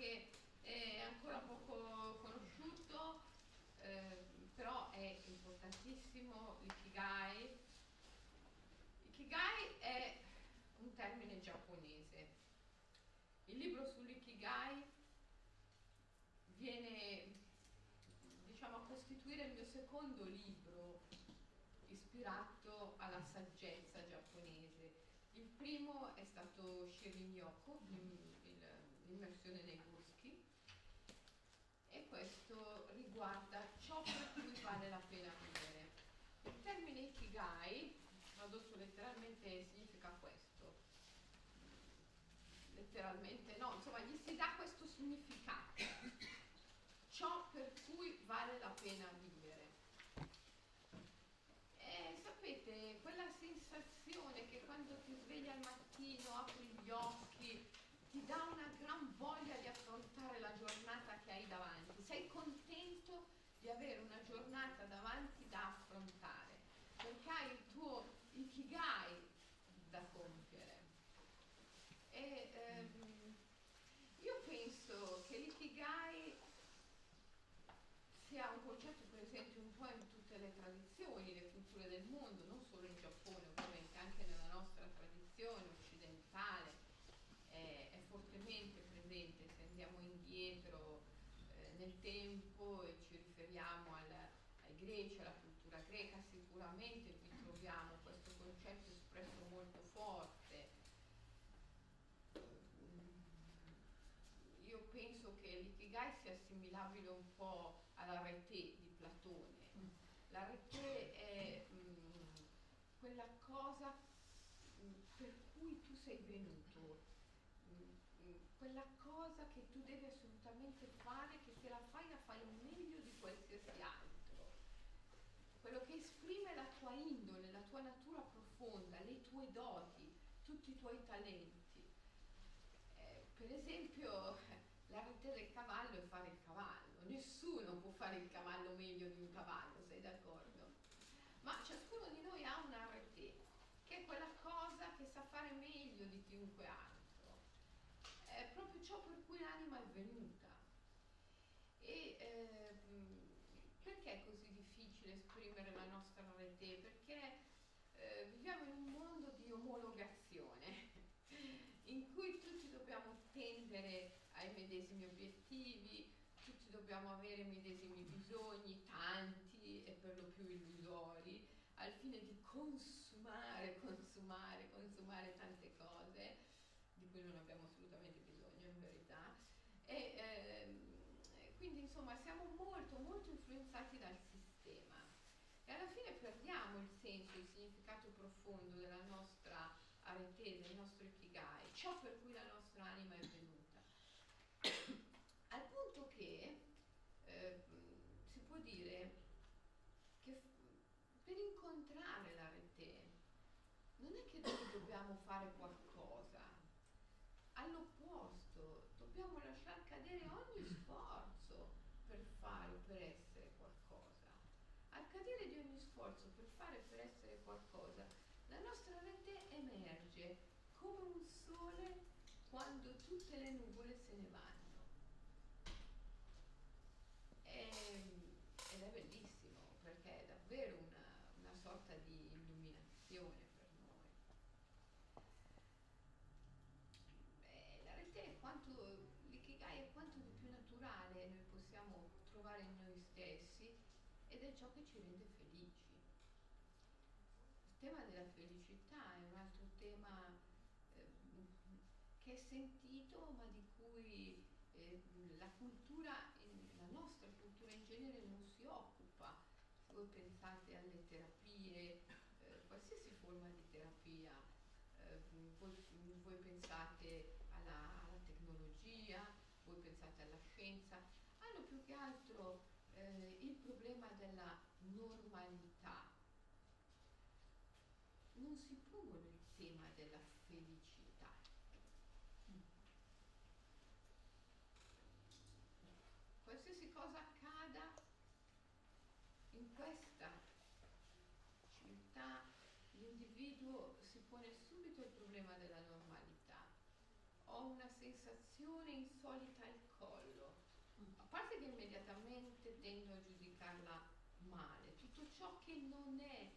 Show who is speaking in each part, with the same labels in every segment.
Speaker 1: che è ancora poco conosciuto, eh, però è importantissimo, l'ikigai. Ikigai è un termine giapponese. Il libro sull'ikigai viene diciamo, a costituire il mio secondo libro ispirato alla saggezza giapponese. Il primo è stato Shirin Yoko, l'immersione nei boschi, e questo riguarda ciò per cui vale la pena vivere. Il termine Ikigai, tradotto letteralmente, significa questo. Letteralmente no, insomma gli si dà questo significato. Ciò per cui vale la pena vivere. E sapete, quella sensazione che quando ti svegli al mattino, apri gli occhi, ti dà una gran voglia di affrontare la giornata che hai davanti. Sei contento di avere una giornata davanti da affrontare, perché hai il tuo ikigai da compiere. E, ehm, io penso che l'ikigai sia un concetto presente un po' in tutte le tradizioni, le culture del mondo, non solo in Giappone, ovviamente anche nella nostra tradizione occidentale è, è fortemente presente se andiamo indietro eh, nel tempo e ci riferiamo al, ai greci, alla cultura greca, sicuramente qui troviamo questo concetto espresso molto forte. Io penso che l'ikigai sia assimilabile un po' alla rete di Platone. La rete è mh, mm, quella cosa mm, per cui tu sei venuto, quella cosa che tu devi assolutamente fare, che se la fai la fai meglio di qualsiasi altro. Quello che esprime la tua indole, la tua natura profonda, le tue doti, tutti i tuoi talenti. Eh, per esempio, la rete del cavallo è fare il cavallo. Nessuno può fare il cavallo meglio di un cavallo, sei d'accordo? Ma ciascuno di noi ha una rete, che è quella cosa che sa fare meglio di chiunque altro è proprio ciò per cui l'anima è venuta. E eh, perché è così difficile esprimere la nostra rete? Perché eh, viviamo in un mondo di omologazione in cui tutti dobbiamo tendere ai medesimi obiettivi, tutti dobbiamo avere i medesimi bisogni, tanti e per lo più illusori, al fine di consumare, consumare, consumare tante cose di cui non abbiamo assolutamente bisogno in verità. E, ehm, quindi insomma siamo molto molto influenzati dal sistema e alla fine perdiamo il senso, il significato profondo della nostra arete, del nostro ikigai, ciò per cui la nostra anima è venuta. Al punto che eh, si può dire che per incontrare l'arete non è che noi dobbiamo fare qualcosa, all'opposto, dobbiamo lasciar cadere ogni sforzo per fare per essere qualcosa. Al cadere di ogni sforzo per fare per essere qualcosa, la nostra rete emerge come un sole quando tutte le nuvole se ne vanno. E, ed è bellissimo perché è davvero una, una sorta di illuminazione realtà è quanto l'ikigai è quanto di più naturale noi possiamo trovare in noi stessi ed è ciò che ci rende felici. Il tema della felicità è un altro tema eh, che è sentito ma di cui eh, la cultura, la nostra cultura in genere non si occupa. Se voi pensate alle terapie, eh, qualsiasi forma di terapia, eh, voi, voi, pensate alla, alla, tecnologia, voi pensate alla scienza, hanno più che altro eh, il problema della normalità. Non si pongono il tema della felicità. Qualsiasi cosa accada in questa civiltà l'individuo si pone subito il problema della normalità. ho una sensazione insolita al collo. A parte che immediatamente tendo a tutto ciò che non è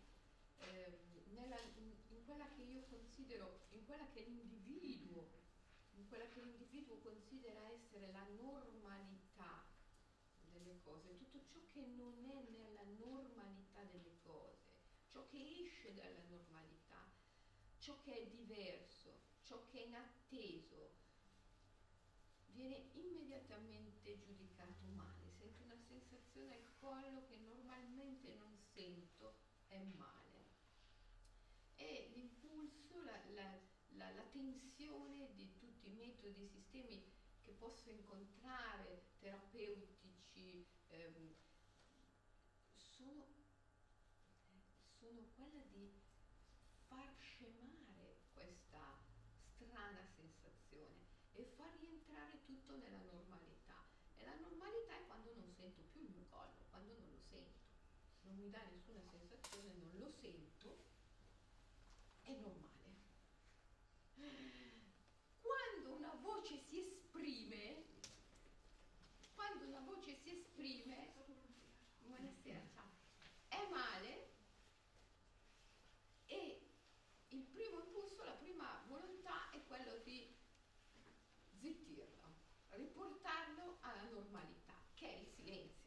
Speaker 1: eh, nella, in, quella che io considero, in quella che l'individuo, in quella che l'individuo considera essere la normalità delle cose, tutto ciò che non è nella normalità delle cose, ciò che esce dalla normalità, ciò che è diverso, ciò che è inatteso, viene immediatamente giudicato male, sento una sensazione al collo che normalmente non è male. E l'impulso, la, la, la, la tensione di tutti i metodi, i sistemi che posso incontrare, terapeutici, ehm, sono, sono quella di far scemare questa strana sensazione e far rientrare tutto nella normalità. E la normalità è quando non sento più il mio collo, quando non lo sento. Non mi dà nessuna sensazione, non lo sento, è normale. Quando una voce si esprime, quando una voce si esprime, buonasera, ciao, è male e il primo impulso, la prima volontà è quello di zittirlo, riportarlo alla normalità, che è il silenzio.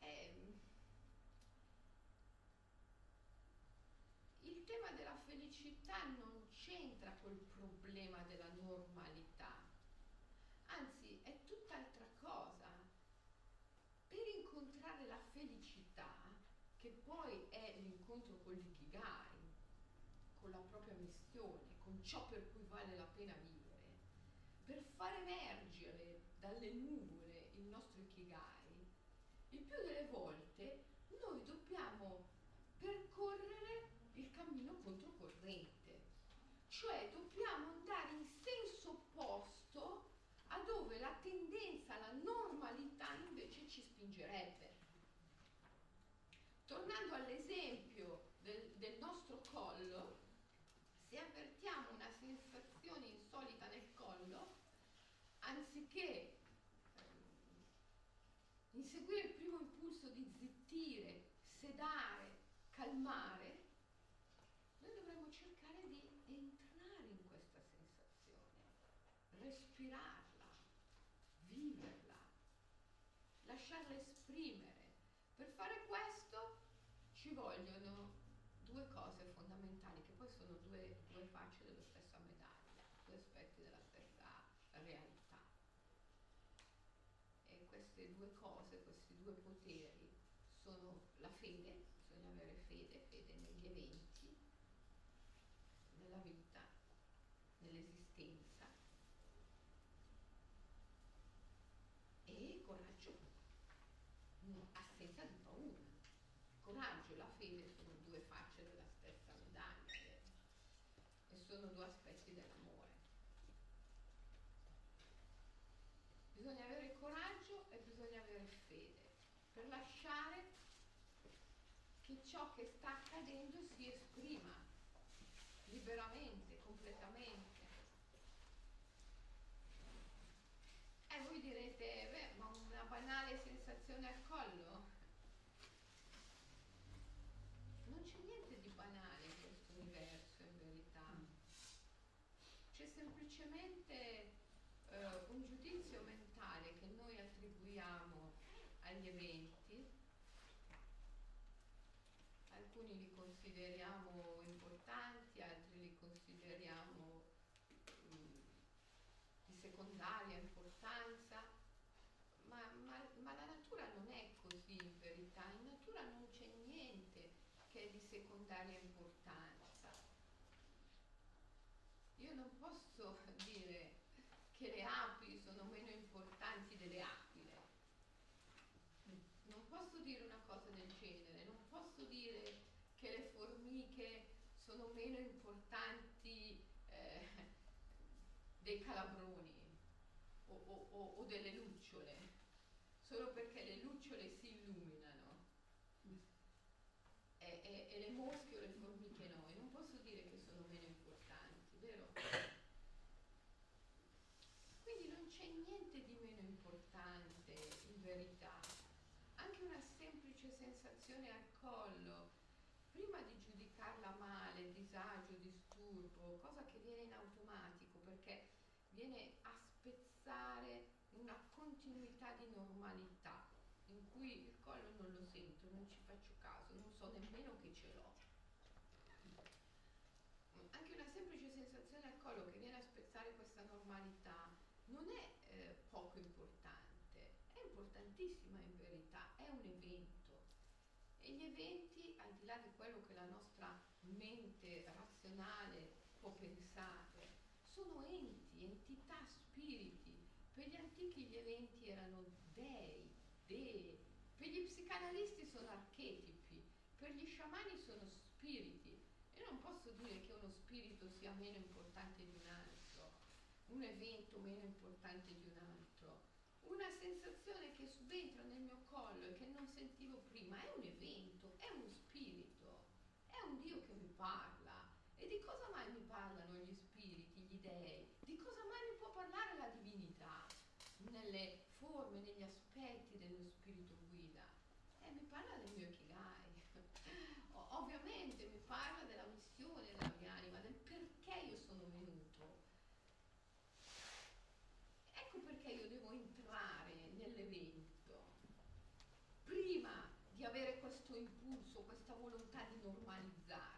Speaker 1: Ehm, il tema della felicità non c'entra col problema della normalità, anzi è tutt'altra cosa. Per incontrare la felicità, che poi è l'incontro con l'ikigai, con la propria missione, con ciò per cui vale la pena vivere, per far emergere dalle nuvole il nostro ikigai, il più delle volte noi dobbiamo percorrere il cammino controcorrente, cioè dobbiamo andare in senso opposto a dove la tendenza alla normalità invece ci spingerebbe. Tornando all'esempio del, del nostro collo, se avvertiamo una sensazione insolita nel collo, anziché ehm, inseguire il primo impulso di zittire, sedare, calmare, noi dovremmo cercare di entrare in questa sensazione, respirarla, viverla, lasciarla esprimere. Per fare questo ci vogliono due cose fondamentali, che poi sono due, due facce della stessa medaglia, due aspetti della stessa realtà. E queste due cose, questi due poteri sono la fede, bisogna avere fede, fede negli eventi, nella vita, nell'esistenza e coraggio, assenza di paura coraggio e la fede sono due facce della stessa medaglia e sono due aspetti dell'amore. Bisogna avere coraggio e bisogna avere fede per lasciare che ciò che sta accadendo si esprima liberamente, completamente. E voi direte, beh, ma una sensazione al collo? non c'è niente di banale in questo universo in verità. C'è semplicemente eh, un giudizio mentale che noi attribuiamo agli eventi. Alcuni li consideriamo importanti, altri li consideriamo mh, mm, di secondaria importanza, ma, ma, ma la natura non è così in verità, in natura non c'è niente che è secondaria importanza. Io non posso dire che le api sono meno importanti delle aquile. Non posso dire una cosa del genere, non posso dire che le formiche sono meno importanti eh, dei calabroni o, o, o, delle lucciole, solo perché le lucciole si illuminano e, e, e, le mosche o le formiche no. E non posso dire che importante in verità. Anche una semplice sensazione al collo, prima di giudicarla male, disagio, disturbo, cosa che viene in automatico perché viene a spezzare una continuità di normalità in cui il collo non lo sento, non ci faccio caso, non so nemmeno che ce l'ho. Anche una semplice sensazione al collo che viene a spezzare questa normalità non è eh, poco importante, è importantissima in verità, è un evento. E gli eventi, al di là di quello che la nostra mente razionale può pensare, sono enti, entità, spiriti. Per gli antichi gli eventi erano dei, dee, per gli psicanalisti sono archetipi, per gli sciamani sono spiriti. E non posso dire che uno spirito sia meno importante di un altro, un evento meno importante di un altro. Una sensazione che subentra nel mio collo e che non sentivo prima è un evento, è uno spirito, è un Dio che mi parla. E di cosa mai mi parlano gli spiriti, gli dei? Di cosa mai mi può parlare la divinità? Nelle forme, negli aspetti dello spirito guida. E mi parla del mio Ikigai. Ovviamente mi parla della missione della mia anima, del perché io sono venuto. Ecco perché io devo entrare nell'evento. Prima di avere questo impulso, questa volontà di normalizzarlo.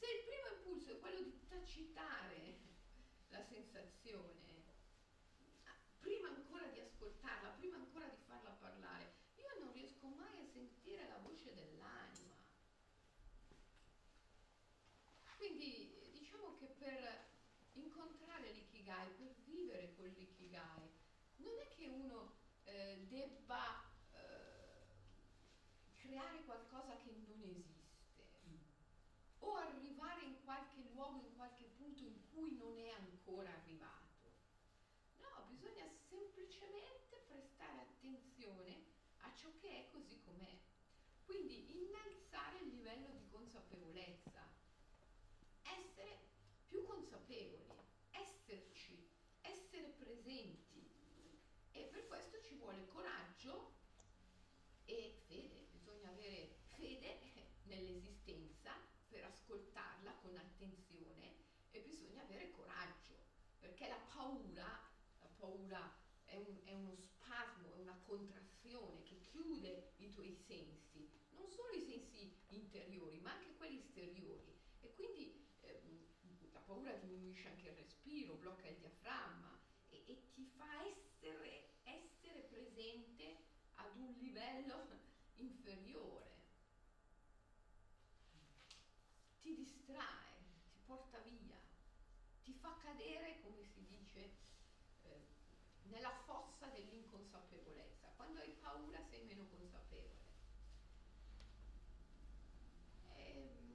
Speaker 1: Se il primo impulso è quello di tacitare la sensazione, prima ancora di ascoltarla, prima ancora di farla parlare, io non riesco mai a sentire la voce dell'anima. Quindi diciamo che per incontrare l'ikigai, per vivere con l'ikigai, non è che uno eh, debba eh, creare qualcosa che non esiste o arrivare in qualche luogo, in qualche punto in cui non è ancora arrivato. No, bisogna semplicemente prestare attenzione a ciò che è così com'è. Quindi innalzare il livello di consapevolezza, essere più consapevoli, esserci, essere presenti. E per questo ci vuole coraggio e fede, bisogna avere fede nell'esistenza per ascoltarla con attenzione e bisogna avere coraggio, perché la paura la paura è, un, è, uno spasmo, è una contrazione che chiude i tuoi sensi, non solo i sensi interiori, ma anche quelli esteriori. E quindi ehm, la paura diminuisce anche il respiro, blocca il diaframma e, e ti fa essere, essere presente ad un livello inferiore. Ti distrae, ti porta via, ti fa cadere, come si dice, eh, nella fossa dell'inconsapevolezza. Quando hai paura sei meno consapevole. E, ehm,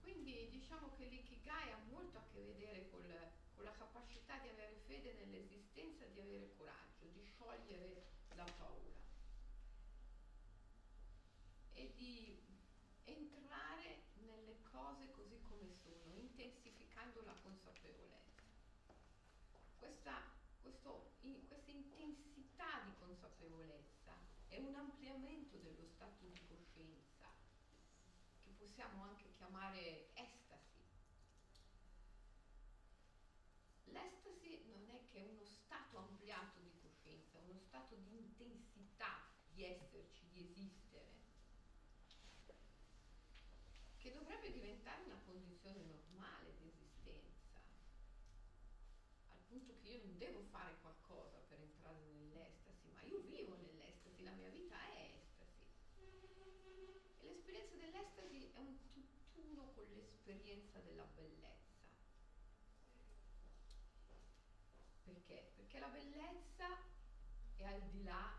Speaker 1: quindi diciamo che l'ikigai ha molto a che vedere con, con la capacità di avere fede nell'esistenza, di avere coraggio, di sciogliere la paura e di entrare nelle cose così come sono, intensificando la consapevolezza. Questa, questo, in, questa intensità di consapevolezza è un ampliamento dello stato di coscienza, che possiamo anche chiamare estasi. L'estasi non è che uno stato ampliato di coscienza, uno stato di intensità di esserci, di esistere che dovrebbe diventare una condizione normale di esistenza, al punto che io non devo fare qualcosa per entrare nell'estasi, ma io vivo nell'estasi, la mia vita è estasi. E l'esperienza dell'estasi è un tutt'uno con l'esperienza della bellezza. Perché? Perché la bellezza è al di là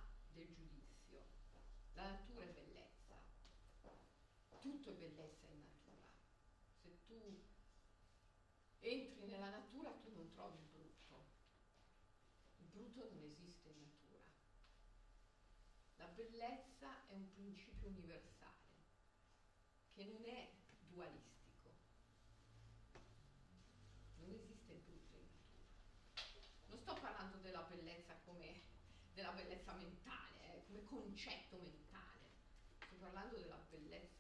Speaker 1: tutto non esiste in natura. La bellezza è un principio universale che non è dualistico. Non esiste brutta in natura. Non sto parlando della bellezza come della bellezza mentale, eh, come concetto mentale. Sto parlando della bellezza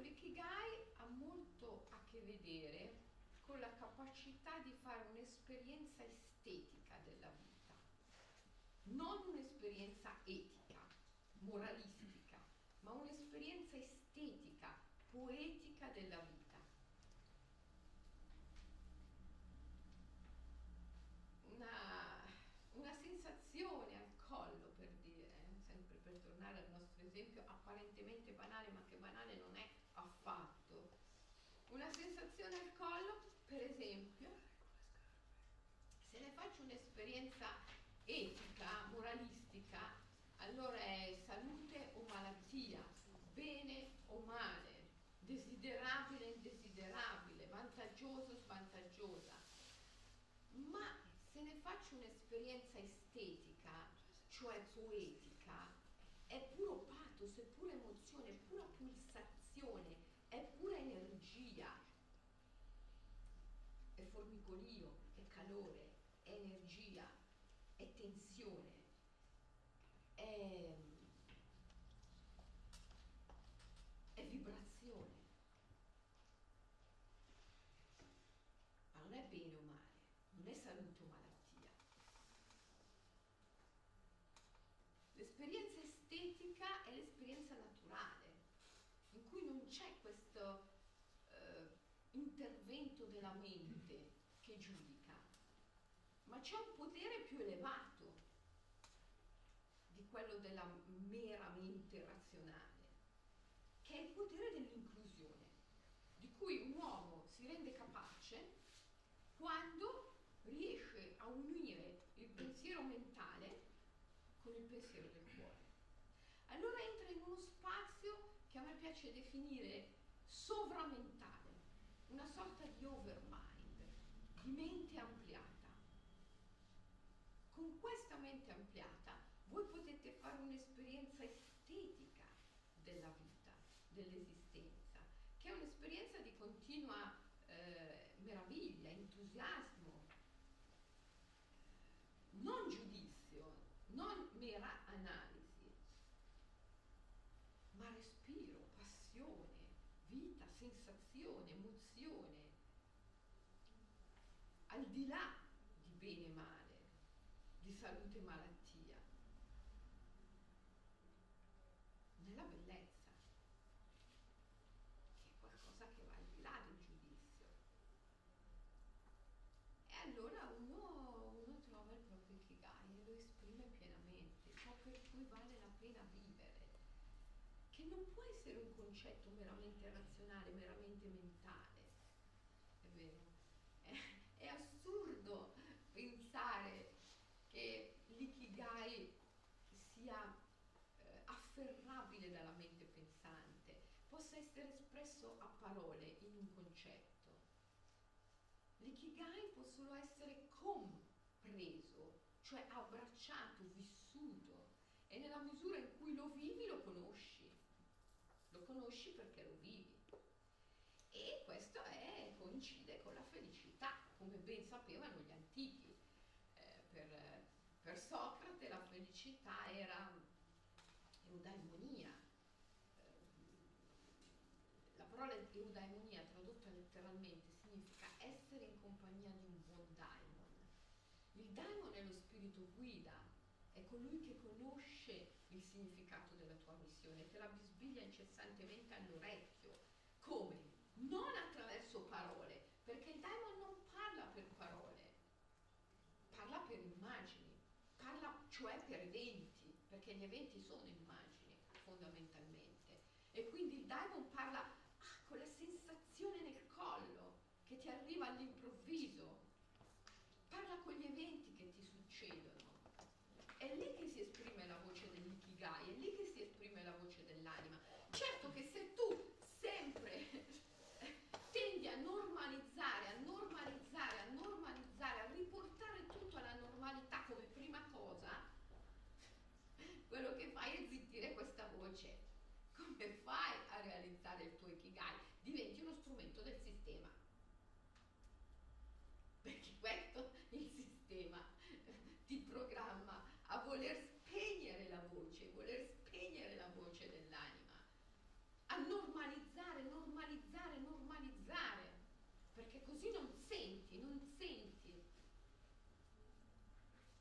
Speaker 1: l'ikigai ha molto a che vedere con la capacità di fare un'esperienza estetica della vita, non un'esperienza etica, moralistica, ma un'esperienza estetica, poetica della vita. Una, una sensazione al collo, per dire, eh, sempre per tornare al nostro esempio apparentemente banale, ma che banale non è affatto. Sensazione al collo per esempio, se ne faccio un'esperienza etica, moralistica, allora è salute o malattia, bene o male, desiderabile o indesiderabile, vantaggioso o svantaggiosa. Ma se ne faccio un'esperienza estetica, cioè poetica, è puro pathos, è pura emozione, è pura pulsazione, è pura energia è formicolio, è calore, è energia, è tensione, è, è vibrazione. Ma non è bene o male, non è salute o malattia. L'esperienza estetica è l'esperienza naturale, in cui non c'è questo intervento della mente che giudica, c'è un potere più elevato di quello della mera mente razionale, che è il potere dell'inclusione, di cui un uomo si rende capace quando riesce a unire il pensiero mentale con il pensiero del cuore. Allora entra in uno spazio che a me piace definire sovramentale una sorta di overmind, di mente ampliata. Con questa mente ampliata voi potete fare un'esperienza estetica della vita, dell'esistenza, che è un'esperienza di continua eh, meraviglia, entusiasmo, non giudizio, non mera analisi, ma respiro, passione vita, sensazione, emozione, al di là di bene e male, di salute e malattia, nella bellezza, che è qualcosa che va al di là del giudizio. E allora uno, uno trova il proprio ikigai e lo esprime pienamente, ciò per cui vale la pena vivere che non può essere un concetto meramente razionale, meramente mentale. È vero? È, è assurdo pensare che l'ikigai sia eh, afferrabile dalla mente pensante, possa essere espresso a parole in un concetto. L'ikigai può solo essere compreso, cioè abbracciato, vissuto, e nella misura in cui lo vivi lo conosci lo conosci perché lo vivi. E questo è, coincide con la felicità, come ben sapevano gli antichi. Eh, per, per, Socrate la felicità era eudaimonia. Eh, la parola eudaimonia tradotta letteralmente significa essere in compagnia di un buon daimon. Daimon è lo spirito guida, è colui che conosce il significato della tua missione, te la bisbiglia incessantemente all'orecchio. Come? Non attraverso parole, perché il daimon non parla per parole, parla per immagini, parla cioè per eventi, perché gli eventi sono immagini fondamentalmente. E quindi il daimon parla come fai a realizzare il tuo Ikigai, diventi uno strumento del sistema. Perché questo il sistema ti programma a voler spegnere la voce, voler spegnere la voce dell'anima, a normalizzare, normalizzare, normalizzare, perché così non senti, non senti.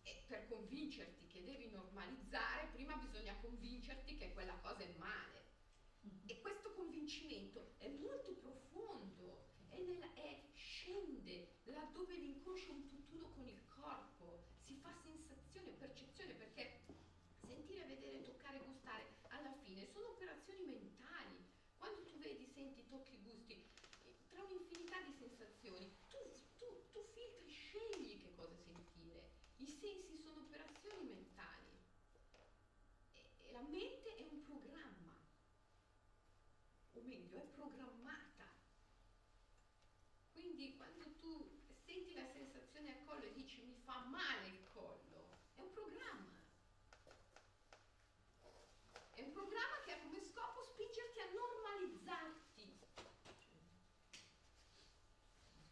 Speaker 1: E per convincerti che devi normalizzare, prima bisogna convincerti che quella cosa è male. Sentire. I sensi sono operazioni mentali. E, e la mente è un programma, o meglio, è programmata. Quindi quando tu senti la sensazione al collo e dici mi fa male il collo, è un programma. È un programma che ha come scopo spingerti a normalizzarti.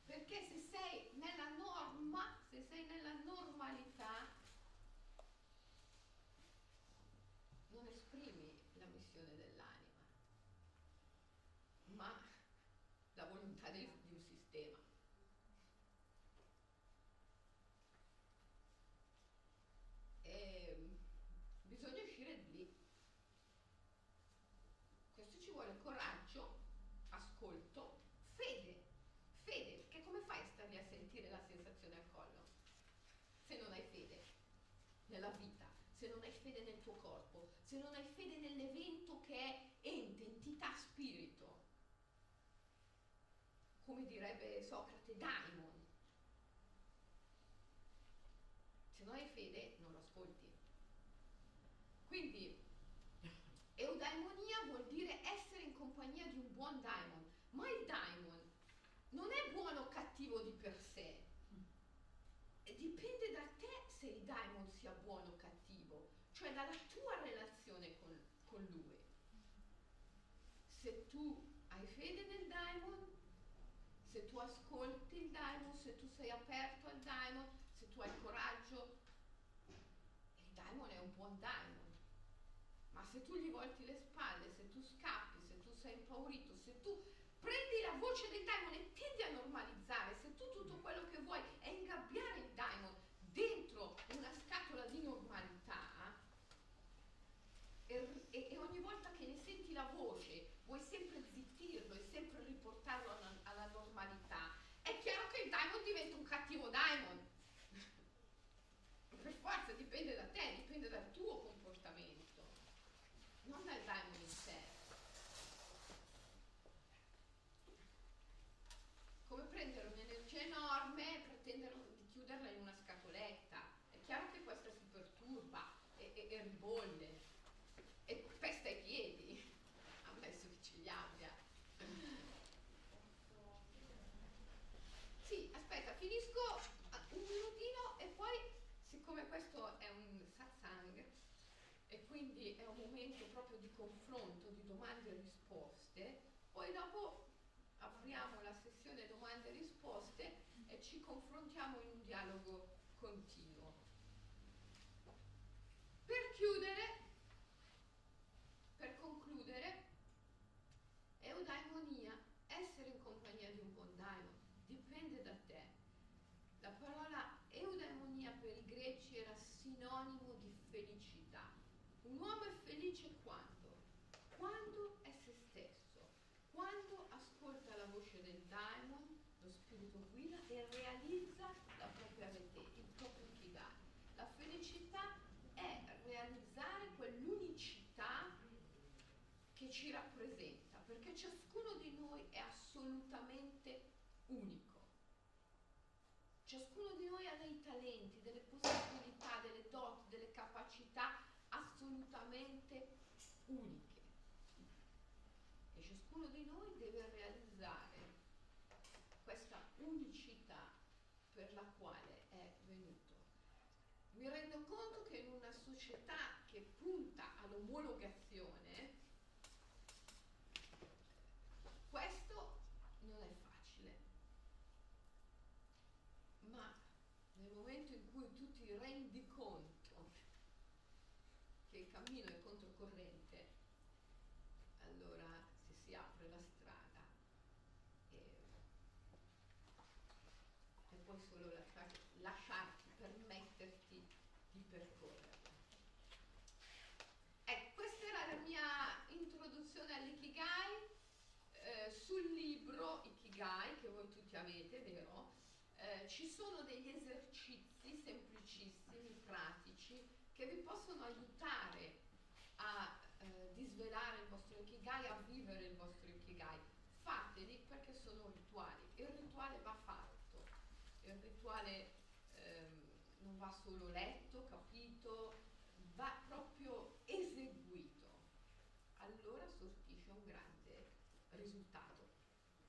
Speaker 1: Perché se sei nella norma, se sei nella normalità, non esprimi la missione dell'anima, ma la volontà di, di un sistema. Bisogna uscire di lì. Questo ci vuole coraggio, ascolto, fede. Fede, perché come fai a stare lì a sentire la sensazione al collo? Se non hai fede nella vita, se non hai fede nel tuo corpo, se non hai fede nell'evento che è ente, entità, spirito. Come direbbe Socrate, daimon. Se non hai fede non lo ascolti. Quindi eudaimonia vuol dire essere in compagnia di un buon daimon, ma il daimon non è buono o cattivo di per sé. Dipende da te se il daimon sia buono o cattivo, cioè dalla tua relazione con, con lui. Se tu hai fede nel daimon, se tu ascolti il daimon, se tu sei aperto al daimon, se tu hai coraggio, il daimon è un buon daimon. Ma se tu gli volti le spalle, se tu scappi, se tu sei impaurito, se tu prendi la voce del daimon e tendi a normalizzare, se tu tutto quello che vuoi è ingabbiare il daimon dentro una scatola di normalità, e, e, e, ogni volta che ne senti la voce vuoi sempre zittirlo e sempre riportarlo alla, alla normalità, è chiaro che il daimon diventa un cattivo daimon. per forza dipende da te, dipende dal tuo comportamento, non dal daimon in sé. Come prendere un'energia enorme e pretendere di chiuderla in una scatoletta. È chiaro che questa si perturba e, e, e ribolle e pesta i piedi, ammesso che ce li abbia. Sì, aspetta, finisco un minutino e poi, siccome questo è un satsang e quindi è un momento proprio di confronto, di domande e risposte, poi dopo apriamo la sessione domande e risposte e ci confrontiamo in un dialogo continuo. Per chiudere, per concludere, eudaimonia, essere in compagnia di un buon daimon, dipende da te. La parola eudaimonia per i greci era sinonimo di felicità. Un uomo è felice quando? Quando è se stesso, quando ascolta la voce del daimon, lo spirito guida e realizza la propria vete, il proprio ikigai. La felicità è realizzare quell'unicità che ci rappresenta, perché ciascuno di noi è assolutamente unico. Ciascuno di noi ha dei talenti, delle possibilità, delle doti, delle capacità assolutamente uniche. E ciascuno di noi deve realizzare questa unicità per la quale è venuto. Mi rendo conto che in una società che punta all'omologazione, questo non è facile, ma nel momento in cui tu ti rendi conto che il cammino è controcorrente, allora si, si apre la strada e, e puoi solo lasciar, lasciarti, permetterti di di percorrerla. Ecco, questa era la mia introduzione all'ikigai. Eh, sul Ikigai, che voi tutti avete, vero? Eh, ci sono degli esercizi semplicissimi, pratici, che vi possono aiutare a eh, disvelare il vostro Ikigai, a vivere il vostro Ikigai. Fateli perché sono rituali. Il rituale va fatto, il rituale ehm, non va solo letto, capito, va proprio eseguito. Allora sortisce un grande risultato.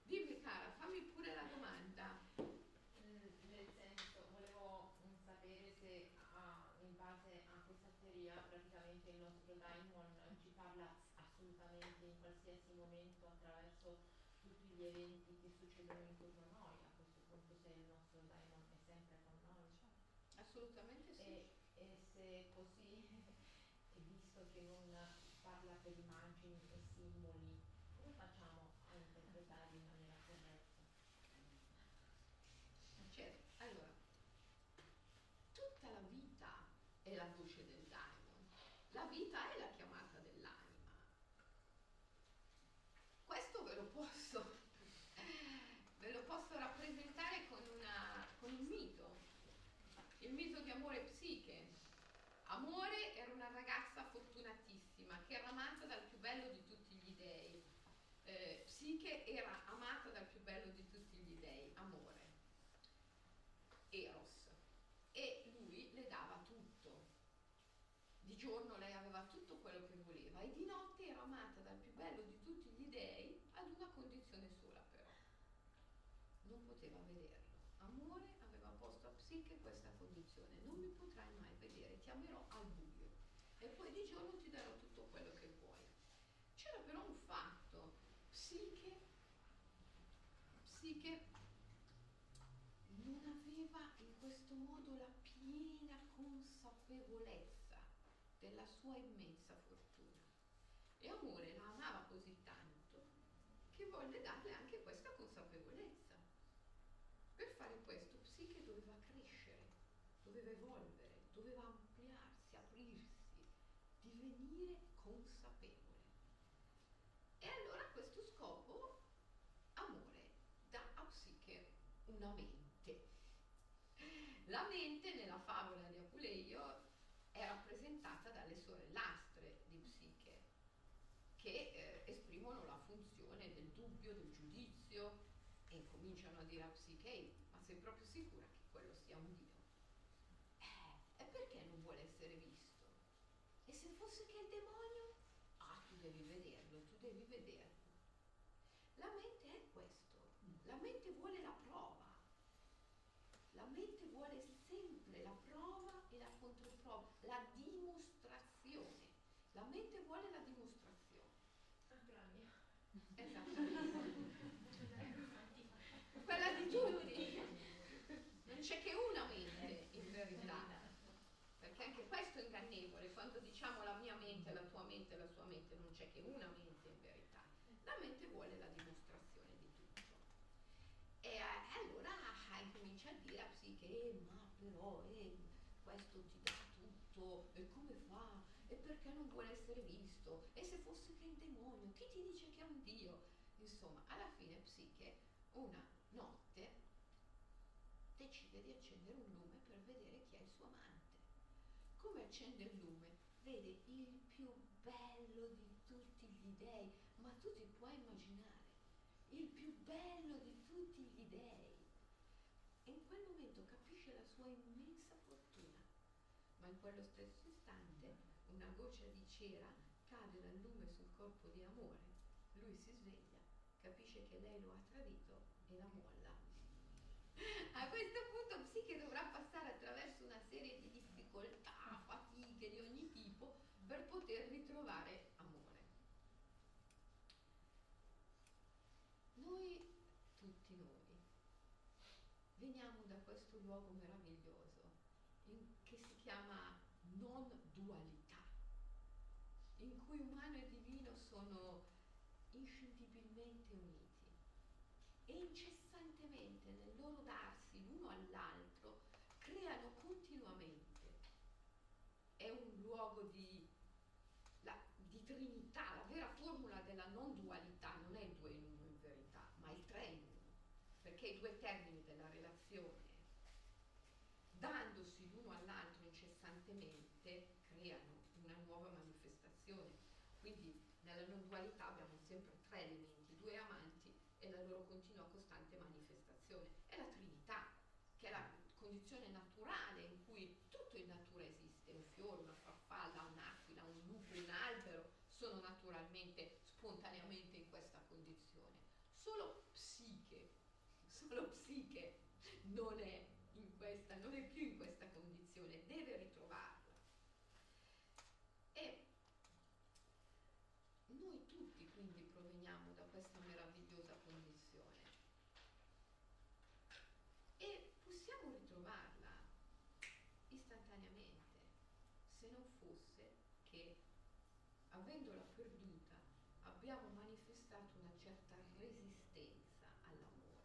Speaker 1: Dimmi cara, fammi pure la domanda.
Speaker 2: Mm, nel senso, volevo mm, sapere se ah, in base a questa teoria praticamente il nostro daimon ci parla assolutamente in qualsiasi momento attraverso tutti gli eventi che succedono intorno a noi, a questo punto se il nostro daimon è sempre con noi.
Speaker 1: Assolutamente sì.
Speaker 2: E, e se è così, e visto che non parla per immagini e simboli, come facciamo a interpretarli in maniera corretta?
Speaker 1: Certo, allora, tutta la vita è la voce del daimon, la vita è la chiamata dell'anima. Questo ve lo posso, ve lo posso rappresentare con, una, con un mito, il mito di amore psiche. Amore era una ragazza fortunatissima che era amata dal più bello di tutti gli dei. Eh, psiche era amata dal più bello di tutti gli dei, amore. Eros. E lui le dava tutto. Di giorno lei aveva tutto quello che voleva e di notte era amata dal più bello di tutti gli dei ad una condizione sola però. Non poteva vederlo. Amore aveva posto a Psiche questa condizione. Non mi potrai mai vedere, ti amerò al buio. E poi di giorno ti darò tutto quello che vuoi. C'era però un fatto. Psiche, Psiche non aveva in questo modo la piena consapevolezza della sua immensa fortuna. E amore la amava così tanto che volle darle anche questa consapevolezza. Per fare questo Psiche doveva crescere, doveva evolvere, doveva ampliarsi, aprirsi, divenire consapevole. E allora a questo scopo amore dà a Psiche una mente la mente nella favola di Apuleio è rappresentata dalle sorellastre di Psiche, che eh, esprimono la funzione del dubbio, del giudizio e cominciano a dire a Psiche, ma sei proprio sicura che quello sia un Dio? Eh, e perché non vuole essere visto? E se fosse che il demonio? Ah, tu devi vederlo, tu devi vederlo. La mente è questo, la mente vuole la prova la mente vuole sempre la prova e la controprova, la dimostrazione. La mente vuole la dimostrazione.
Speaker 2: Anche la mia.
Speaker 1: Esattamente. Quella di tutti. Non c'è che una mente in verità. Perché anche questo è ingannevole. Quando diciamo la mia mente, la tua mente, la sua mente, non c'è che una mente in verità. La mente vuole la dimostrazione di tutto. E eh, allora incomincia a dire a Psiche, eh, ma però eh, questo ti dà tutto, e come fa? E perché non vuole essere visto? E se fosse che il demonio, chi ti dice che è un Dio? Insomma, alla fine Psiche una notte decide di accendere un lume per vedere chi è il suo amante. Come accende il lume? Vede il più bello di tutti gli dei, ma tu ti puoi immaginare, il più bello di tutti gli dei e in quel momento capisce la sua immensa fortuna. Ma in quello stesso istante una goccia di cera cade dal lume sul corpo di amore, lui si sveglia, capisce che lei lo ha tradito e la molla. A questo punto Psiche dovrà passare attraverso una serie di difficoltà, fatiche di ogni tipo per poter ritrovare amore. Noi, tutti noi, veniamo da questo luogo meraviglioso che si chiama non dualità, in cui umano e divino sono inscindibilmente uniti e incessantemente nel loro darsi l'uno all'altro creano continuamente perché i due termini della relazione, dandosi l'uno all'altro incessantemente, creano una nuova manifestazione. Quindi nella non dualità abbiamo sempre tre elementi, due amanti e la loro continua costante manifestazione. È la Trinità, che è la condizione naturale in cui tutto in natura esiste, un fiore, una farfalla, un'aquila, un lupo, un albero, sono naturalmente, spontaneamente in questa condizione. Solo psiche, solo psiche non è, in questa, non è più in questa condizione, deve ritrovarla. E noi tutti quindi proveniamo da questa meravigliosa condizione e possiamo ritrovarla istantaneamente se non fosse che avendola perduta abbiamo manifestato una certa resistenza all'amore.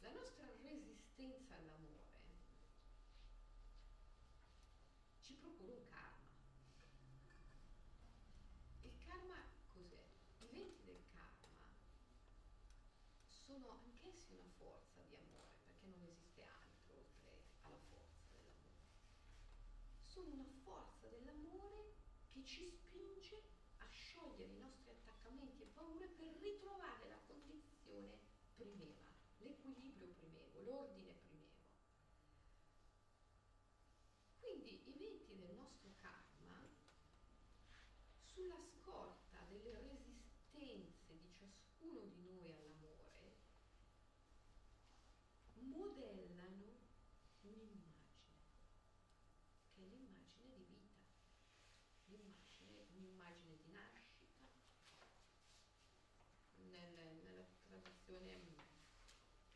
Speaker 1: La nostra resistenza all'amore ci procura un karma. Il karma cos'è? I venti del karma sono anch'essi una forza di amore, perché non esiste altro oltre alla forza dell'amore. Sono una forza dell'amore che ci spinge a sciogliere i nostri attaccamenti e paure per ritrovare la condizione primeva, l'equilibrio primevo, l'ordine primevo. Quindi i venti del nostro karma, sulla scorta delle resistenze di ciascuno di noi all'amore, modellano un'immagine, che è l'immagine di vita, l'immagine, un'immagine di nascita, nel, nella tradizione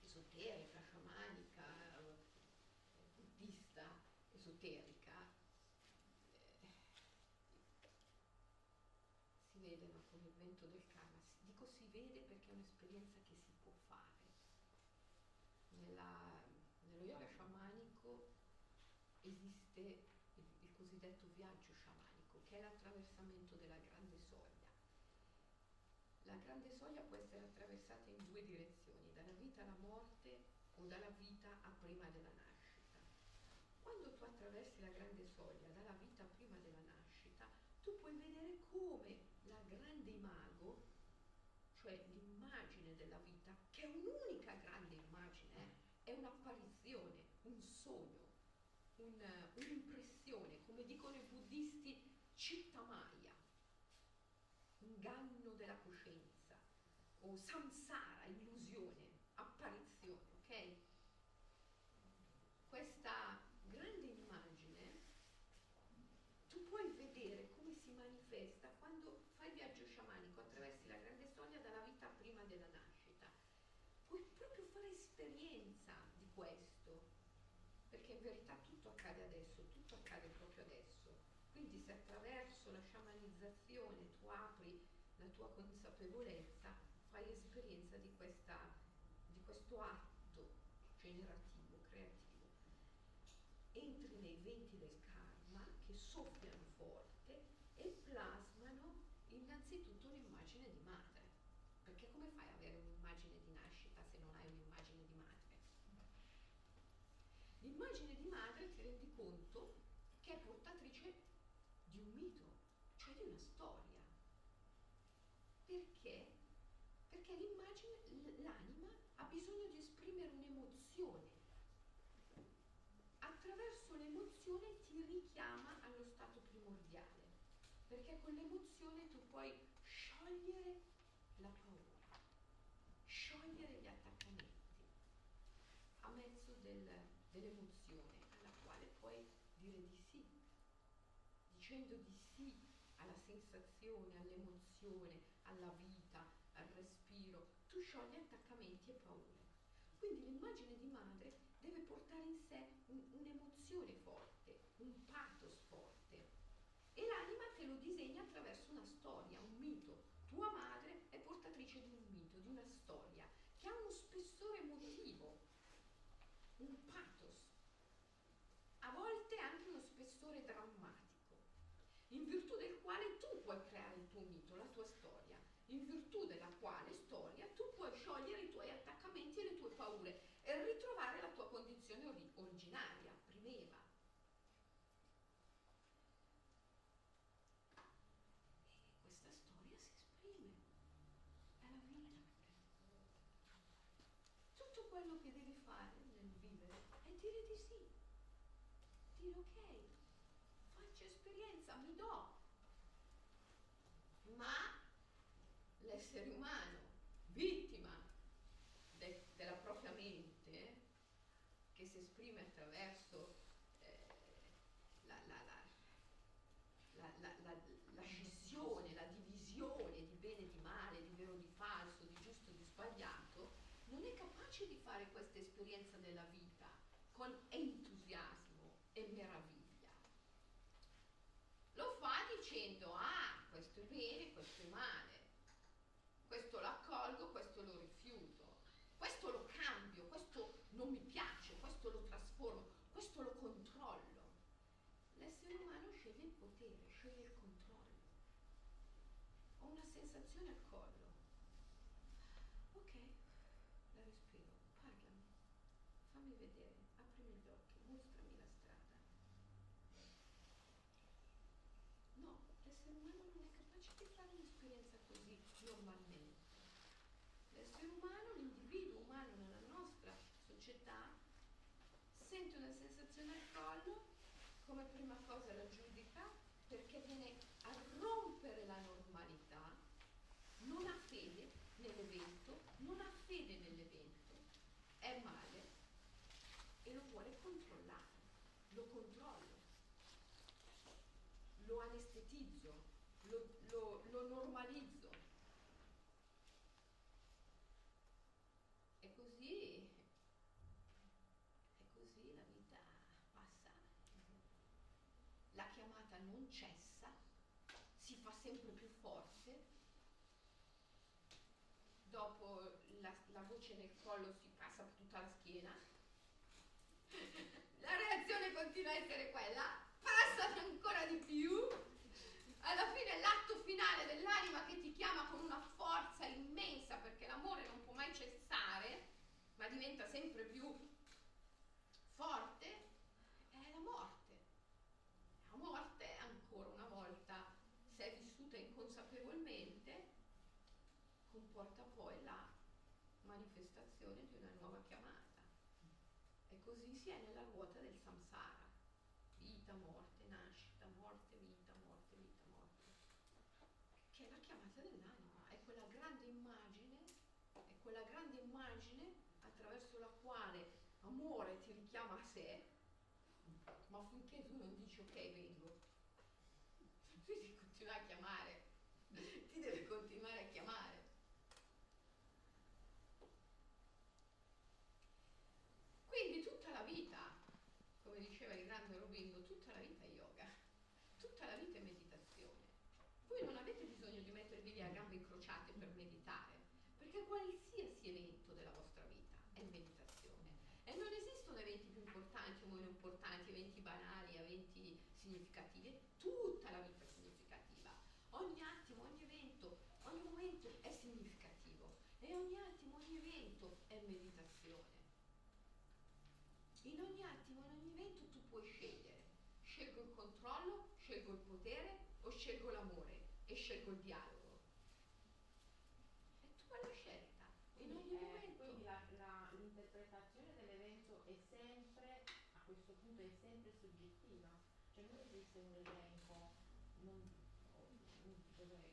Speaker 1: esoterica, sciamanica, buddista, esoterica, eh, si vede no, con il vento del karma, dico si vede perché è un'esperienza che si può fare. Nella, nello yoga sciamanico esiste il, il cosiddetto viaggio sciamanico, che è l'attraversamento della grande soglia. La grande soglia può essere attraversata in due direzioni, dalla vita alla morte o dalla vita a prima della attraversi la grande soglia dalla vita prima della nascita, tu puoi vedere come la grande imago, cioè l'immagine della vita, che è un'unica grande immagine, eh, è un'apparizione, un sogno, un, un'impressione, come dicono i buddisti, citta maya, inganno della coscienza, o samsara, illusione, apparizione, ok? Questa grande immagine tu puoi vedere come si manifesta quando fai il viaggio sciamanico, attraversi la grande soglia dalla vita prima della nascita. Puoi proprio fare esperienza di questo, perché in verità tutto accade adesso, tutto accade proprio adesso. Quindi se attraverso la sciamanizzazione tu apri la tua consapevolezza, fai esperienza di, questa, di questo atto generativo, creativo entri nei venti del karma che soffiano forte e plasmano innanzitutto un'immagine di madre. Perché come fai ad avere un'immagine di nascita se non hai un'immagine di madre? L'immagine di madre ti rendi conto che è portatrice di un mito, cioè di una storia. Perché? Perché l'immagine, l'anima ha bisogno di esprimere un'emozione attraverso l'emozione ti richiama allo stato primordiale, perché con l'emozione tu puoi sciogliere la paura, sciogliere gli attaccamenti a mezzo del, dell'emozione alla quale puoi dire di sì, dicendo di sì alla sensazione, all'emozione, alla vita, al respiro, tu sciogli attaccamenti e paure. Quindi l'immagine di madre quale storia tu puoi sciogliere i tuoi attaccamenti e le tue paure e ritrovare la tua condizione ori- originaria, primeva. E questa storia si esprime, è la vita. Tutto quello che devi fare nel vivere è dire di sì, dire ok, faccio esperienza, mi do, ma l'essere umano, vittima de- della propria mente, che si esprime attraverso eh, la, la, la, la, scissione, la divisione di bene e di male, di vero e di falso, di giusto e di sbagliato, non è capace di fare questa esperienza della vita con entusiasmo e meraviglia. Lo fa dicendo, ah, questo è bene, questo è male, questo lo accolgo, questo lo rifiuto, questo lo cambio, questo non mi piace, questo lo trasformo, questo lo controllo. L'essere umano sceglie il potere, sceglie il controllo. Ho una sensazione al collo. Ok, la respiro, parlami, fammi vedere, aprimi gli occhi, mostrami la strada. No, l'essere umano non è capace di fare un'esperienza così normalmente. L'essere umano, l'individuo umano nella nostra società, sente una sensazione al collo, come prima cosa la giudica, perché viene a rompere la normalità, non ha fede nell'evento, non ha fede nell'evento, è male e lo vuole controllare, lo controllo, lo anestetizzo, lo, lo, lo normalizzo. E così, e così la vita passa. La chiamata non cessa, si fa sempre più forte. Dopo la, la voce nel collo si passa per tutta la schiena. La reazione continua a essere quella, passa ancora di più. Alla fine l'atto finale dell'anima che ti chiama con una forza immensa perché l'amore non può mai cessare, ma diventa sempre più forte, è la morte. La morte, ancora una volta, se è vissuta inconsapevolmente, comporta poi la manifestazione di una nuova chiamata. E è nella ruota del samsara. Vita, morte, nascita, morte, vita, morte, vita, morte. Che è la chiamata dell'anima, è quella grande immagine, è quella grande immagine attraverso la quale amore ti richiama a sé, ma finché tu non dici ok vengo, tu devi continuare a chiamare, ti deve continuare a chiamare. Quindi tutta la vita, come diceva il grande Robindo, tutta la vita è yoga, tutta la vita è meditazione. Voi non avete bisogno di mettervi lì a gambe incrociate per meditare, perché qualsiasi evento della vostra vita è meditazione. E non esistono eventi più importanti eventi banali, eventi significativi, tutta la vita è significativa. Ogni attimo, ogni evento, ogni momento è significativo e ogni attimo, ogni evento è meditazione. In ogni attimo, in ogni evento tu puoi scegliere. Scelgo il controllo, scelgo il potere o scelgo l'amore e scelgo il dialogo. È tua la scelta. In ogni
Speaker 2: Eh,
Speaker 1: momento.
Speaker 2: quindi la- la- l'interpretazione dell'evento è sempre, a questo punto è sempre soggettiva, cioè un elenco, non,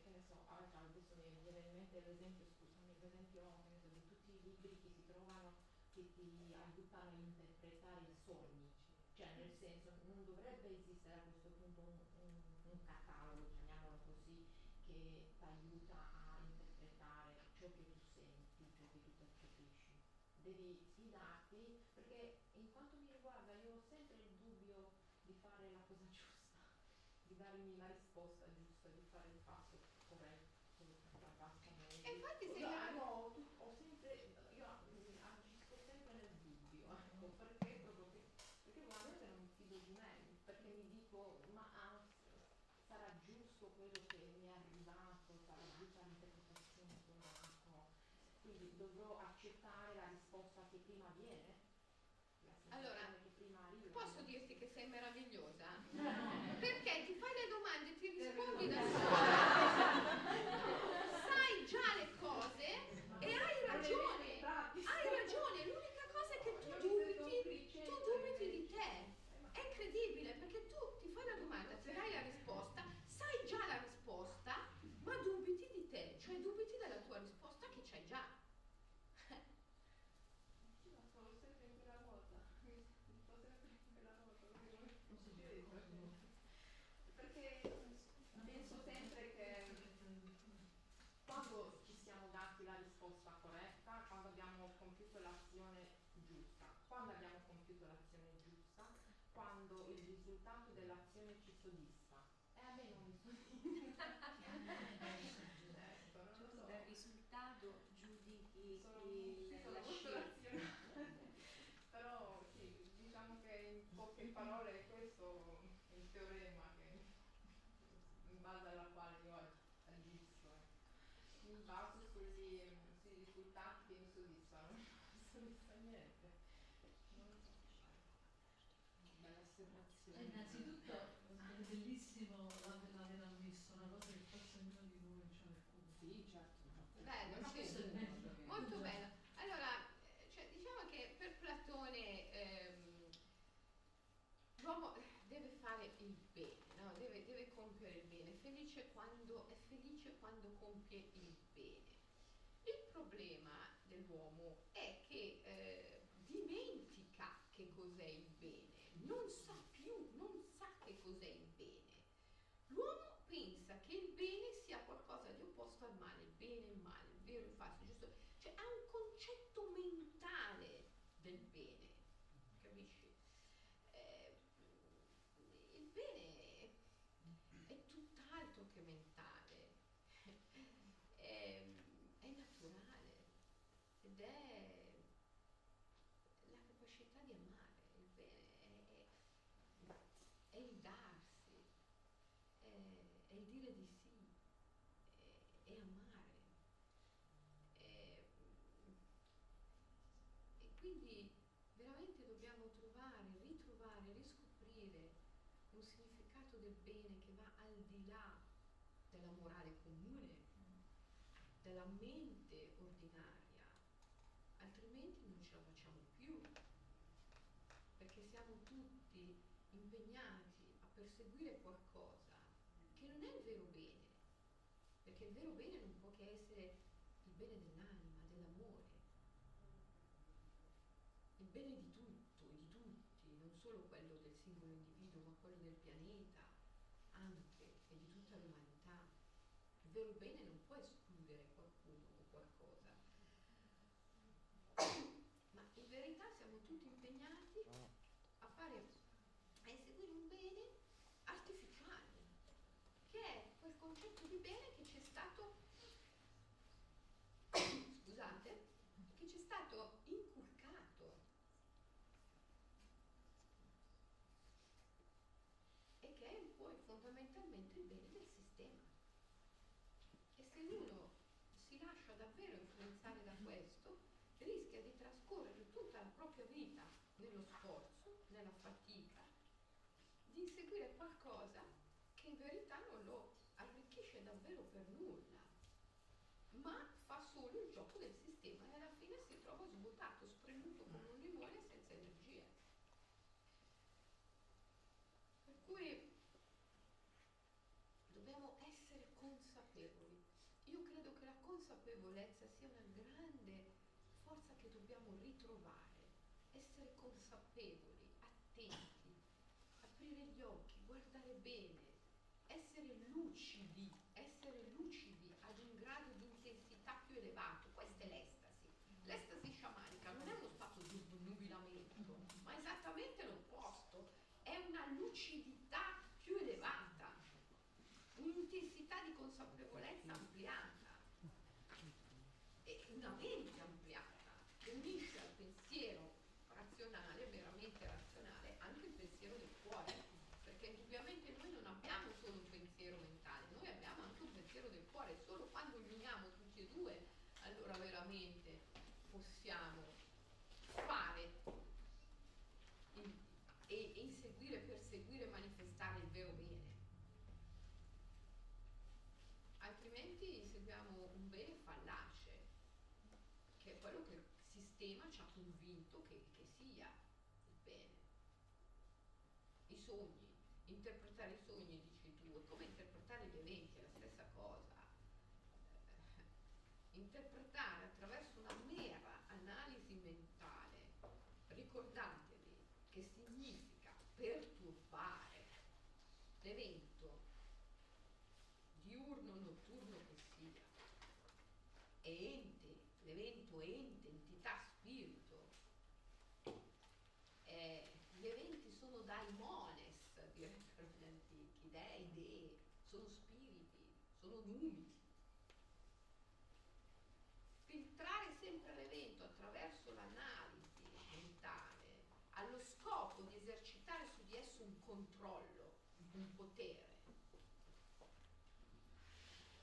Speaker 2: che ne so, ah, cioè, adesso mi viene in mente l'esempio, scusami, l'esempio so, di tutti i libri che si trovano che ti aiutano a interpretare i sogni, cioè nel senso non dovrebbe esistere a questo punto un, un- un catalogo, chiamiamolo così, che ti aiuta a interpretare ciò che tu senti, ciò che tu percepisci. Devi fidarti perché in quanto mi riguarda io ho sempre il dubbio di fare la cosa giusta, darmi la risposta giusta, di fare il passo corretto.
Speaker 1: E infatti
Speaker 2: Io-
Speaker 1: la-
Speaker 2: io ho, sempre, io agisco sempre nel dubbio, ecco, perché proprio che, perché veramente non fido di me, perché mi dico, ma ah, sarà giusto quello che mi è arrivato, sarà giusta l'interpretazione che ho dato, quindi dovrò accettare la risposta che prima viene,
Speaker 1: Allora,
Speaker 2: teorema che,
Speaker 1: in base alla quale io agisco. Mi baso sugli, sui risultati che mi soddisfano, non soddisfa niente. Bella osservazione. Innanzitutto quando compie il della mente ordinaria, altrimenti non ce la facciamo più, perché siamo tutti impegnati a perseguire qualcosa che non è il vero bene, perché il vero bene non può che essere il bene dell'anima, dell'amore, il bene di tutto, di tutti, non solo quello del singolo individuo, ma quello del pianeta anche e di tutta l'umanità. Il vero bene non può escludere fondamentalmente il bene del sistema. E se uno si lascia davvero influenzare da questo, rischia di trascorrere tutta la propria vita nello sforzo, nella fatica, di inseguire qualcosa che in verità non lo arricchisce davvero per nulla, ma fa solo il gioco del sistema e alla fine si trova svuotato, spremuto come un limone senza energia. Per cui consapevolezza sia una grande forza che dobbiamo ritrovare, essere consapevoli, attenti, aprire gli occhi, guardare bene, essere lucidi, essere lucidi ad un grado di intensità più elevato. Questa è l'estasi. L'estasi sciamanica non è uno stato di nubilamento, ma esattamente l'opposto, è una lucidità più elevata, un'intensità di consapevolezza ampliata una mente ampliata che unisce al pensiero razionale, veramente razionale, anche il pensiero del cuore, perché indubbiamente noi non abbiamo solo un pensiero mentale, noi abbiamo anche un pensiero del cuore, solo quando uniamo tutti e due, allora veramente possiamo fare e inseguire, perseguire, manifestare il vero bene. Altrimenti seguiamo un bene quello che il sistema ci ha convinto che, che sia il bene. I sogni, interpretare i sogni, dici tu, è come interpretare gli eventi, è la stessa cosa. Eh, interpretare attraverso una mera analisi mentale, ricordatevi che significa perturbare l'evento sono spiriti, sono numi. Filtrare sempre l'evento attraverso l'analisi mentale allo scopo di esercitare su di esso un controllo, un potere.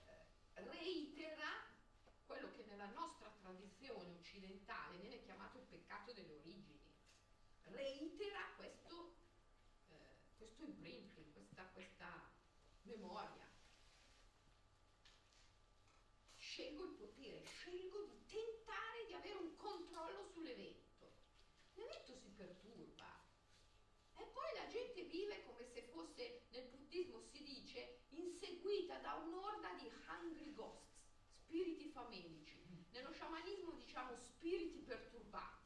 Speaker 1: Eh, reitera quello che nella nostra tradizione occidentale viene chiamato il peccato delle origini. Reitera questo, eh, questo imprinting, questa, questa memoria. Scelgo il potere, scelgo di tentare di avere un controllo sull'evento. L'evento si perturba e poi la gente vive come se fosse, nel buddismo si dice, inseguita da un'orda di hungry ghosts, spiriti famelici. Nello sciamanismo diciamo spiriti perturbati.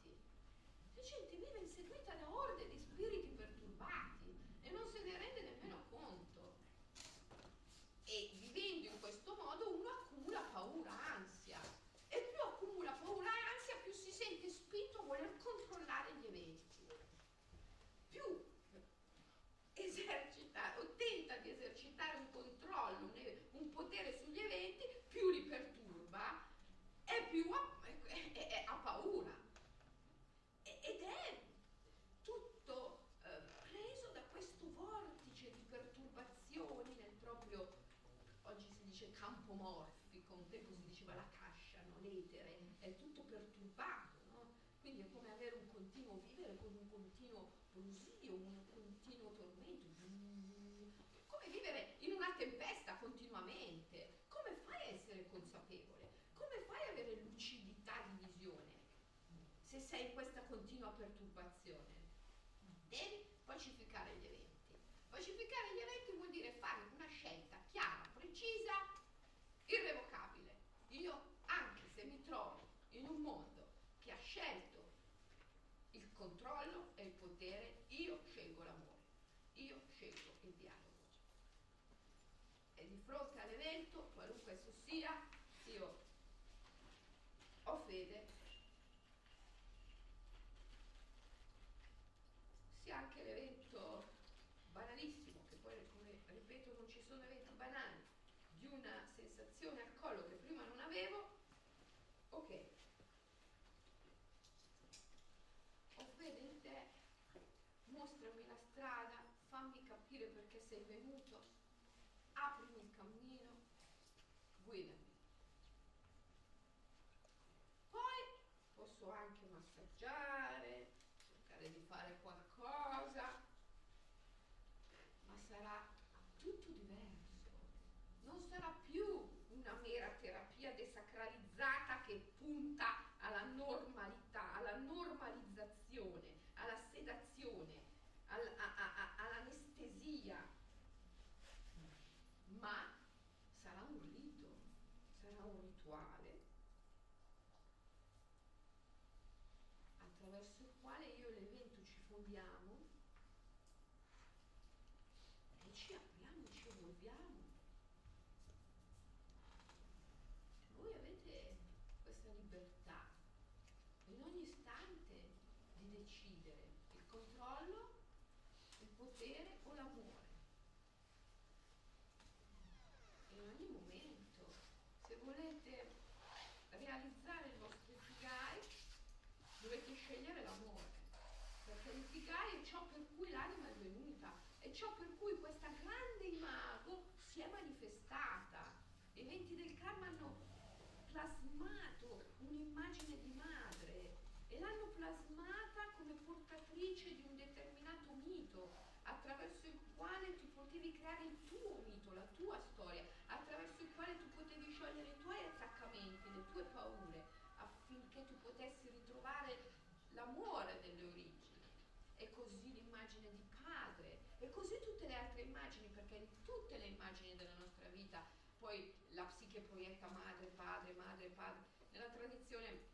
Speaker 1: La gente vive inseguita da orde di spiriti perturbati e non se ne rende nemmeno conto. E vivendo in questo modo uno accumula paura, ansia. E più accumula paura e ansia, più si sente spinto a voler controllare gli eventi. Più esercita o tenta di esercitare un controllo, un, un potere sugli eventi, più li perturba e più ha, è, è, ha paura. Ed è tutto eh, preso da questo vortice di perturbazioni nel proprio, oggi si dice campo morfico, un tempo si diceva la cascia, no? l'etere, è tutto perturbato, no? quindi è come avere un continuo vivere con un continuo brusio, un continuo tormento, come vivere in una tempesta continuamente, come fai a essere consapevole? Come fai a avere lucidità di visione se sei in questa continua perturbazione? Devi pacificare gli eventi. Pacificare gli eventi vuol dire fare una scelta chiara, precisa, irrevocabile. Io, anche se mi trovo in un mondo che ha scelto il controllo e il potere, io scelgo l'amore, io scelgo il dialogo. E di fronte all'evento, qualunque esso sia, io ho fede, sia anche l'evento banalissimo, che poi come ripeto non ci sono eventi banali, di una sensazione al collo che prima non avevo, ok, ho fede in te, mostrami la strada, fammi capire perché sei venuto, aprimi il cammino, guidami. Poi posso anche massaggiare, cercare di fare qualcosa, ma sarà tutto diverso. Non sarà più una mera terapia desacralizzata che punta alla normalità, alla normalizzazione, alla sedazione, al, a, a, all'anestesia, ma sarà un rito, sarà un rituale attraverso il quale io e l'evento ci fondiamo e ci apriamo, ci evolviamo. Voi avete questa libertà in ogni istante di decidere il controllo, il potere o l'amore. In ogni momento, se volete realizzare il vostro ikigai, dovete scegliere l'amore, perché l'ikigai è ciò per cui l'anima è venuta, è ciò per cui questa grande imago si è manifestata. I venti del karma hanno plasmato un'immagine di madre e l'hanno plasmata come portatrice di un determinato mito attraverso il quale tu potevi creare il tuo mito, la tua storia, attraverso il quale tu potevi sciogliere i tuoi attaccamenti, le tue paure, affinché tu potessi ritrovare l'amore delle origini. E così l'immagine di padre, e così tutte le altre immagini, perché in tutte le immagini della nostra vita poi psiche proietta madre, padre, madre, padre. Nella tradizione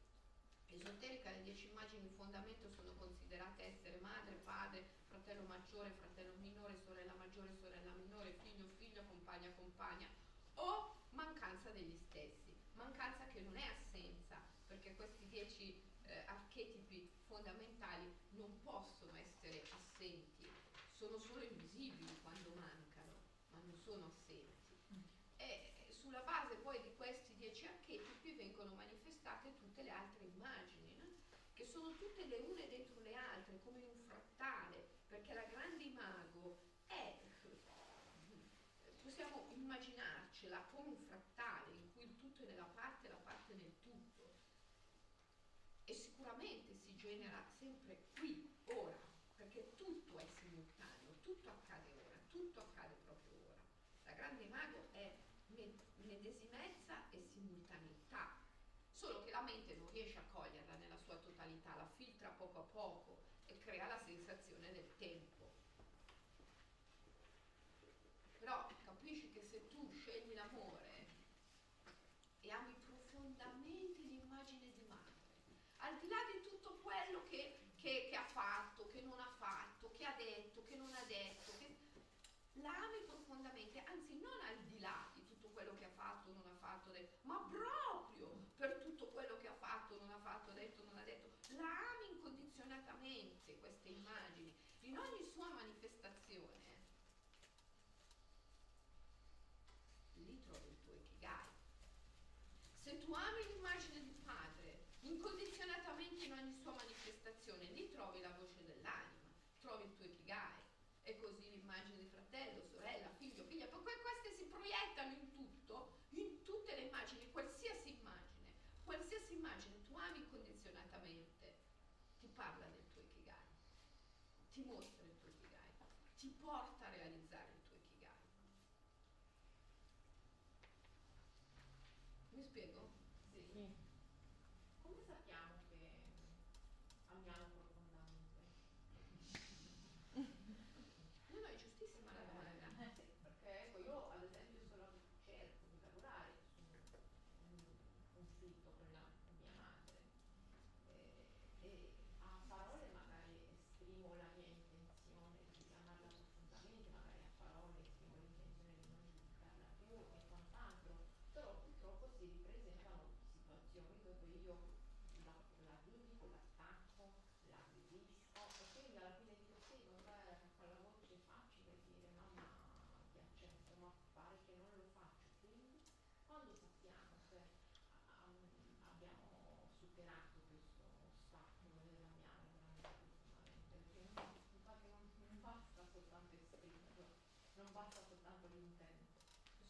Speaker 1: esoterica le dieci immagini in fondamento sono considerate essere madre, padre, fratello maggiore, fratello minore, sorella maggiore, sorella minore, figlio, figlio, compagna, compagna o mancanza degli stessi. Mancanza che non è assenza, perché questi dieci eh, archetipi fondamentali non possono essere assenti, sono solo invisibili quando mancano, ma non sono assenti. Poi di questi dieci archetipi vengono manifestate tutte le altre immagini, no? che sono tutte le une dentro le altre, come un frattale, perché la grande imago è, possiamo immaginarcela come un frattale in cui il tutto è nella parte e la parte nel tutto. E sicuramente si genera sempre qui, ora, perché tutto è simultaneo, tutto accade ora, tutto accade proprio ora. La grande imago è medesimezza e simultaneità, solo che la mente non riesce a coglierla nella sua totalità, la filtra poco a poco e crea la sensazione del tempo. Però capisci che se tu scegli l'amore e ami profondamente l'immagine di madre, al di là di tutto quello che, che, che ha fatto, che non ha fatto, che ha detto, che non ha detto, che la ami profondamente, anzi non al di là di tutto quello che ha fatto, non ha fatto, ma proprio per tutto quello che ha fatto, non ha fatto, detto, non ha detto, la ami incondizionatamente queste immagini, in ogni sua manifestazione. Lì trovi il tuo ikigai. Se tu ami l'immagine di padre, incondizionatamente in ogni sua manifestazione, lì trovi la voce dell'anima, trovi il tuo ikigai e così l'immagine di fratello, sorella, figlio, figlia, poi queste si proiettano in tutto, in tutte le immagini, qualsiasi immagine, qualsiasi immagine tu ami incondizionatamente, ti parla del tuo ikigai, ti mostra il tuo ikigai, ti porta a realizzare il tuo ikigai. Mi spiego?
Speaker 2: Sì.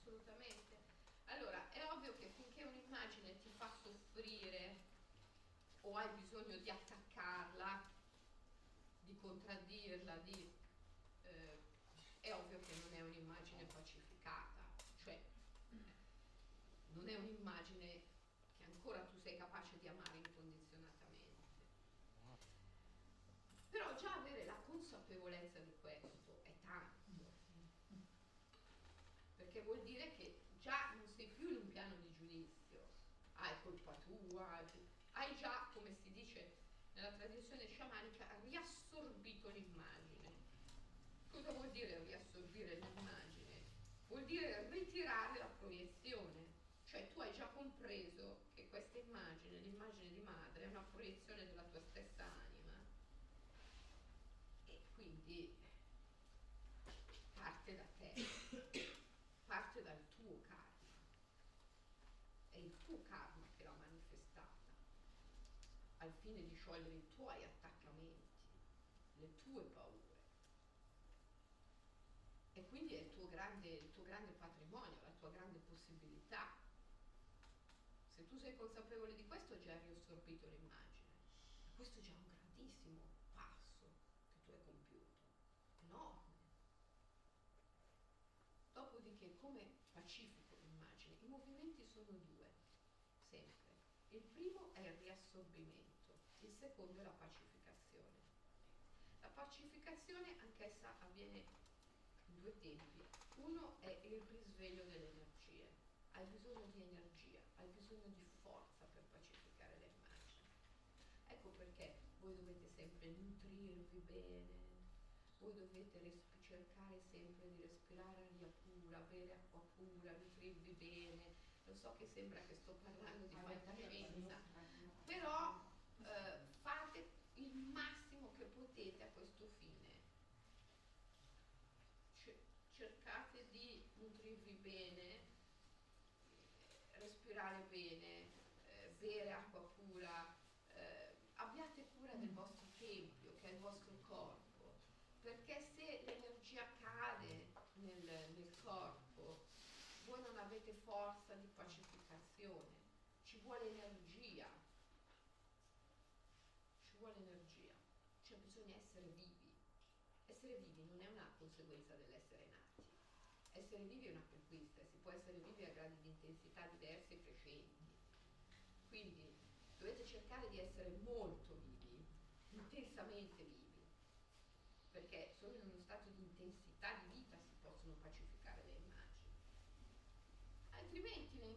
Speaker 1: Assolutamente. Allora, è ovvio che finché un'immagine ti fa soffrire o hai bisogno di attaccarla, di contraddirla, di, eh, è ovvio che non è un'immagine pacificata, cioè non è un'immagine che ancora tu sei capace di amare incondizionatamente. Però già avere la consapevolezza di questo è tanto perché vuol dire che già non sei più in un piano di giudizio, hai tua, hai già, come si dice nella tradizione sciamanica, riassorbito l'immagine. Cosa vuol dire riassorbire l'immagine? Vuol dire ritirare la proiezione, cioè tu hai già compreso che questa immagine, l'immagine di madre, è una proiezione della tua stessa anima e quindi parte da te parte dal tuo karma. È il tuo karma che l'ha manifestata, al fine di sciogliere i tuoi attaccamenti, le tue paure. E quindi è il tuo grande, il tuo grande patrimonio, la tua grande possibilità. Se tu sei consapevole di questo, già hai riassorbito l'immagine. Questo è già un grandissimo passo che tu hai compiuto, enorme. Dopodiché, come pacifico l'immagine? I movimenti sono due, sempre. Il primo è il riassorbimento, secondo è la pacificazione. La pacificazione anch'essa avviene in due tempi. Uno è il risveglio delle energie. Hai bisogno di energia, hai bisogno di forza per pacificare le immagini. Ecco perché voi dovete sempre nutrirvi bene, voi dovete respirare cercare sempre di respirare aria pura, bere acqua pura, nutrirvi bene. Lo so che sembra che sto parlando di fantascienza, però eh, fate il massimo che potete a questo fine. C- cercate di nutrirvi bene, bere acqua pura, eh, abbiate cura del vostro tempio, che è il vostro corpo, perché se l'energia cade nel, nel corpo, voi non avete forza di pacificazione, ci vuole energia, ci vuole energia, cioè bisogna essere vivi. Essere vivi non è una conseguenza dell'essere nati, essere vivi è una conquista, si può essere vivi a gradi di intensità diversi e crescenti. Quindi dovete cercare di essere molto vivi, intensamente vivi, perché solo in uno stato di intensità di vita si possono pacificare le immagini. Altrimenti le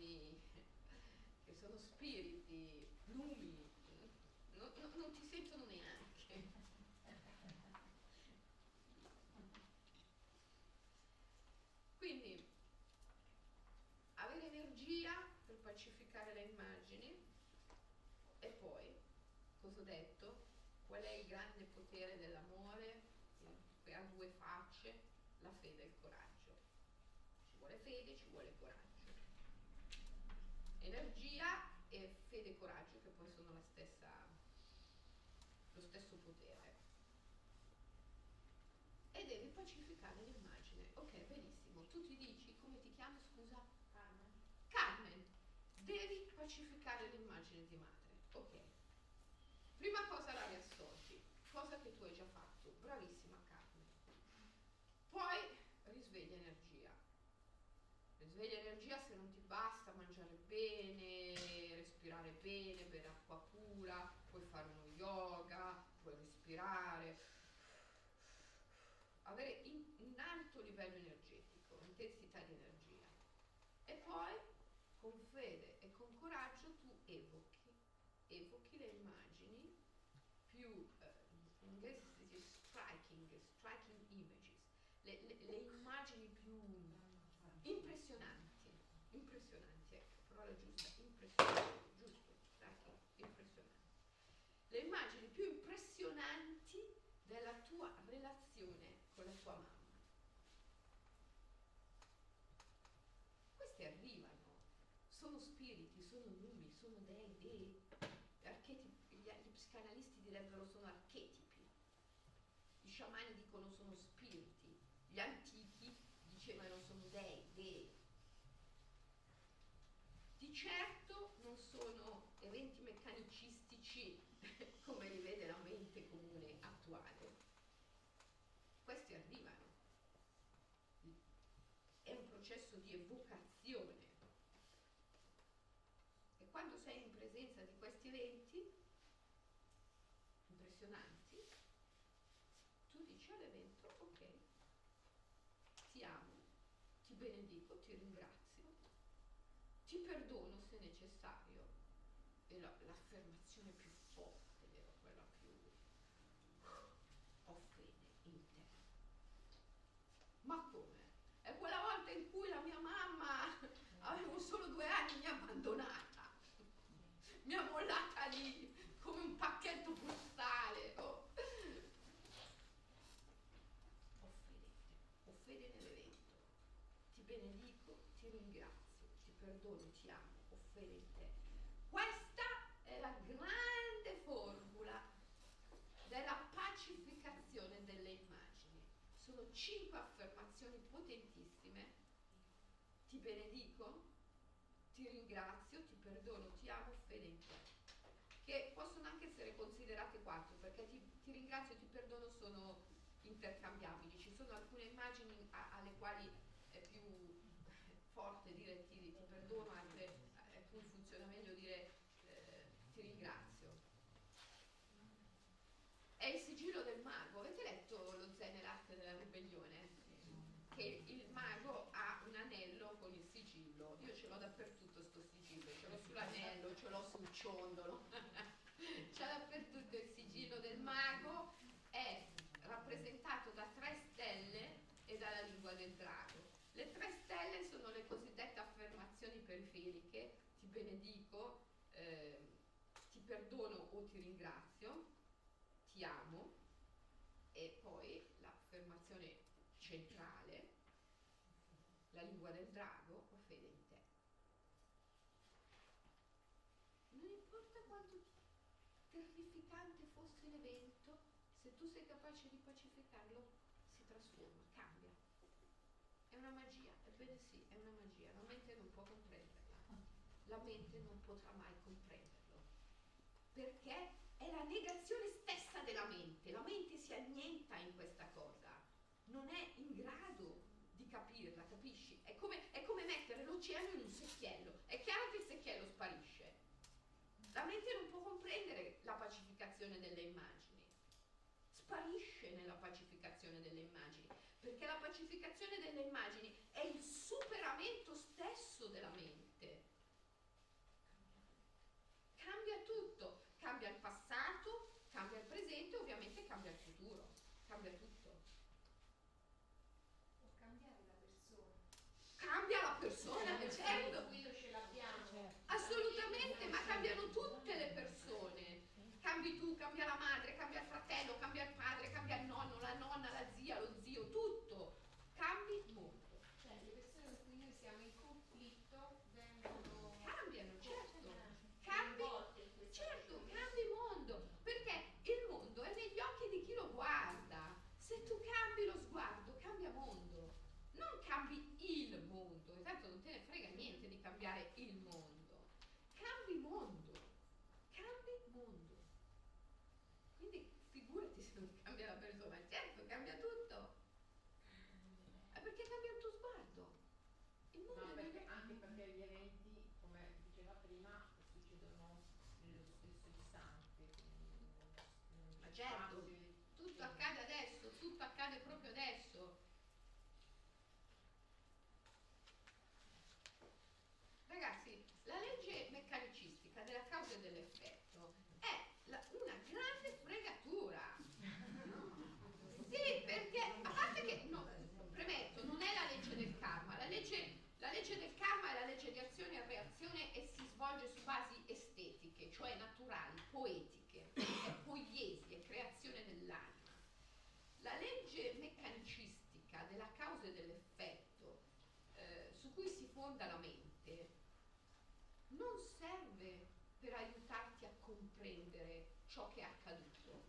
Speaker 1: immagini, che sono spiriti, lumi, non, non, non ti sentono neanche. Quindi avere energia per pacificare le immagini e poi, cosa ho detto? Qual è il grande potere dell'amore? Che ha due facce, la fede e il coraggio. Ci vuole fede, ci vuole coraggio. Energia e fede e coraggio che poi sono la stessa, lo stesso potere. E devi pacificare l'immagine. Ok, benissimo. Tu ti dici come ti chiami, scusa?
Speaker 2: Carmen.
Speaker 1: Carmen, devi pacificare l'immagine di madre. Ok. Prima cosa la riassorti, cosa che tu hai già fatto. Bravissima Carmen. Poi risveglia energia. Risveglia energia se non ti basta bene, respirare bene, bere acqua pura, puoi fare uno yoga, puoi respirare. Avere in- un alto livello energetico, intensità di energia. E poi con fede e con coraggio tu evochi, evochi le immagini più, eh, in inglese si dice striking, striking images, le, le- le immagini più impressionanti, impressionanti, ecco, parola giusta, impressionanti, giusto, striking, impressionanti. Le immagini più impressionanti della tua relazione con la tua mamma. Questi arrivano, sono spiriti, sono numi, sono dei, dei archetipi, gli, gli psicanalisti direbbero sono archetipi, i sciamani dicono sono spiriti, gli antichi dicevano sono dei, dei. Di certo non sono eventi meccanicistici come li vede la mente comune attuale. Questi arrivano. È un processo di evocazione. E quando sei in presenza di questi eventi impressionanti, tu dici all'evento, ok, ti amo, ti benedico, ti ringrazio, ti perdono se necessario, la- l'affermazione 12 hanno offerte. Questa è la grande formula della pacificazione delle immagini. Sono cinque affermazioni potentissime. Ti benedico, ti ringrazio, ti perdono, ti amo, fedente. Che possono anche essere considerate quattro, perché ti, ti ringrazio, ti perdono sono intercambiabili. Ci sono alcune immagini a, alle quali dire ti, ti perdono, altre a cui funziona meglio dire eh, ti ringrazio. È il sigillo del mago. Avete letto lo Zen e l'arte della ribellione? Che il mago ha un anello con il sigillo. Io ce l'ho dappertutto sto sigillo, ce l'ho sull'anello, ce l'ho sul ciondolo. C'è dappertutto il sigillo del mago, è rappresentato da tre stelle e dalla lingua del drago. Le tre stelle sono le cosiddette affermazioni periferiche, ti benedico, eh, ti perdono o ti ringrazio, ti amo e poi l'affermazione centrale, la lingua del drago, ho fede in te. importa quanto terrificante fosse l'evento, se tu sei capace di pacificarlo, si trasforma, cambia. È una magia, ebbene sì, è una magia, la mente non può comprenderla, la mente non potrà mai comprenderlo, perché è la negazione stessa della mente, la mente si annienta in questa cosa, non è in grado di capirla, capisci? È come, è come mettere l'oceano in un secchiello, è chiaro che il secchiello sparisce, la mente non può comprendere la pacificazione delle immagini, sparisce nella pacificazione delle immagini, perché la pacificazione delle immagini è il superamento stesso della mente. Cambia tutto, cambia il passato, cambia il presente, ovviamente cambia il futuro, cambia tutto.
Speaker 2: Può cambiare la persona.
Speaker 1: Cambia la persona,
Speaker 2: Eh,
Speaker 1: certo.
Speaker 2: Quello ce l'abbiamo.
Speaker 1: Assolutamente, ma cambiano tutte le persone. Cambi tu, cambia la madre, cambia il fratello, cambia il padre, cambia il nonno, la nonna, la zia, lo zio, tutto. Cambi molto.
Speaker 2: Cioè, le persone con cui noi siamo in conflitto vengono
Speaker 1: Cambiano, certo. Cambi,
Speaker 2: coinvolte in questa
Speaker 1: certo,
Speaker 2: procedura.
Speaker 1: cambi mondo. Perché il mondo è negli occhi di chi lo guarda. Se tu cambi lo sguardo, cambia mondo. Non cambi il mondo, intanto non te ne frega niente di cambiare il mondo. Cambi mondo. Cambi mondo. Quindi figurati se non cambia la persona, certo cambia tutto. È perché cambia il tuo sguardo. Il mondo
Speaker 2: No,
Speaker 1: è negli
Speaker 2: perché,
Speaker 1: occhi-
Speaker 2: anche perché gli eventi, come diceva prima, succedono nello stesso istante. quindi non- non
Speaker 1: Ma
Speaker 2: c'è
Speaker 1: certo,
Speaker 2: spazio di-
Speaker 1: tutto accade adesso, tutto accade proprio adesso. Ragazzi, la legge meccanicistica della causa e dell'effetto è la- una grande fregatura. Sì, perché a parte che, no, premetto, non è la legge del karma, la legge, la legge del karma è la legge di azione e reazione e si svolge su basi estetiche, cioè naturali, poetiche, è poiesi, è creazione dell'anima. La legge meccanicistica della causa e dell'effetto eh, su cui si fonda la mente non serve per aiutarti a comprendere ciò che è accaduto,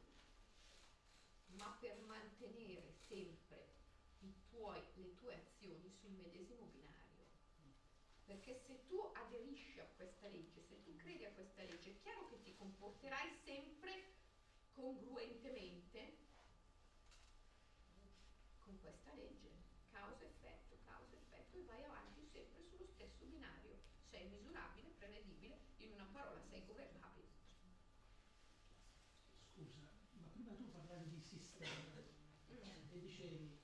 Speaker 1: ma per mantenere sempre i tuoi- le tue azioni sul medesimo binario. Perché se tu aderisci a questa legge, se tu credi a questa legge, è chiaro che ti comporterai sempre congruentemente con questa legge, causa-effetto, causa-effetto, e vai avanti sempre sullo stesso binario. Sei misurabile, prevedibile, in una parola sei governabile.
Speaker 3: Scusa, ma prima tu parlavi di sistema
Speaker 1: Mm.
Speaker 3: e dicevi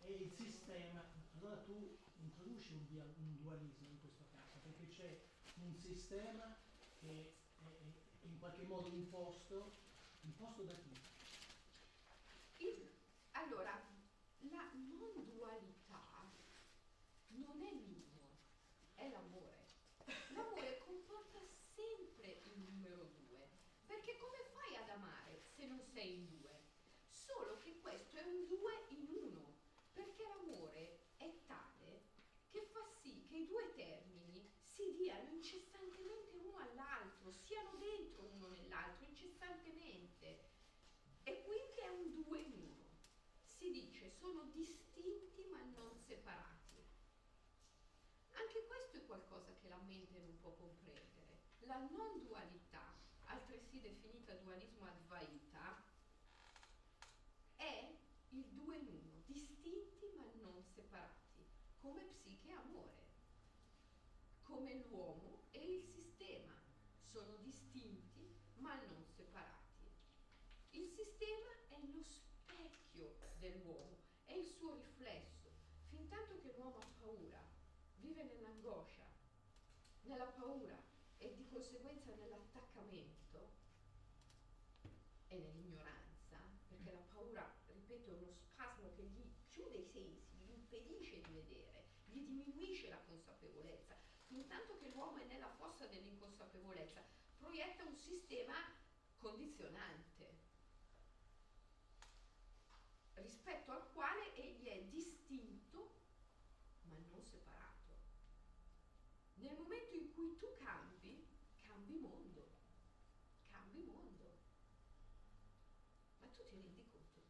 Speaker 3: è il sistema, allora tu introduci un, un dualismo in questo caso, perché c'è un sistema che è, in qualche modo imposto, imposto da chi?
Speaker 1: Il- allora, la non dualità non è l'uno, è l'amore. L'amore comporta sempre il numero due, perché come fai ad amare se non sei in due? Solo che questo è un due in uno, perché l'amore è tale che fa sì che i due termini si diano incessantemente uno all'altro, siano dentro uno nell'altro incessantemente. E quindi è un due in uno. Si dice sono distinti ma non separati. Anche questo è qualcosa che la mente non può comprendere. La non dualità, altresì definita dualismo advaita, è il due in uno, distinti ma non separati, come psiche e amore, come l'uomo e il sistema, sono distinti ma non separati. Il sistema è lo specchio dell'uomo, è il suo riflesso. Fin tanto che l'uomo ha paura, vive nell'angoscia, nella paura e di conseguenza nell'attaccamento e nell'ignoranza, perché la paura, ripeto, è uno spasmo che gli chiude i sensi, gli impedisce di vedere, gli diminuisce la consapevolezza. Fin tanto che l'uomo è nella fossa dell'inconsapevolezza, proietta un sistema condizionante rispetto al quale egli è distinto ma non separato. Nel momento in cui tu cambi, cambi mondo. cambi mondo. Ma tu ti rendi conto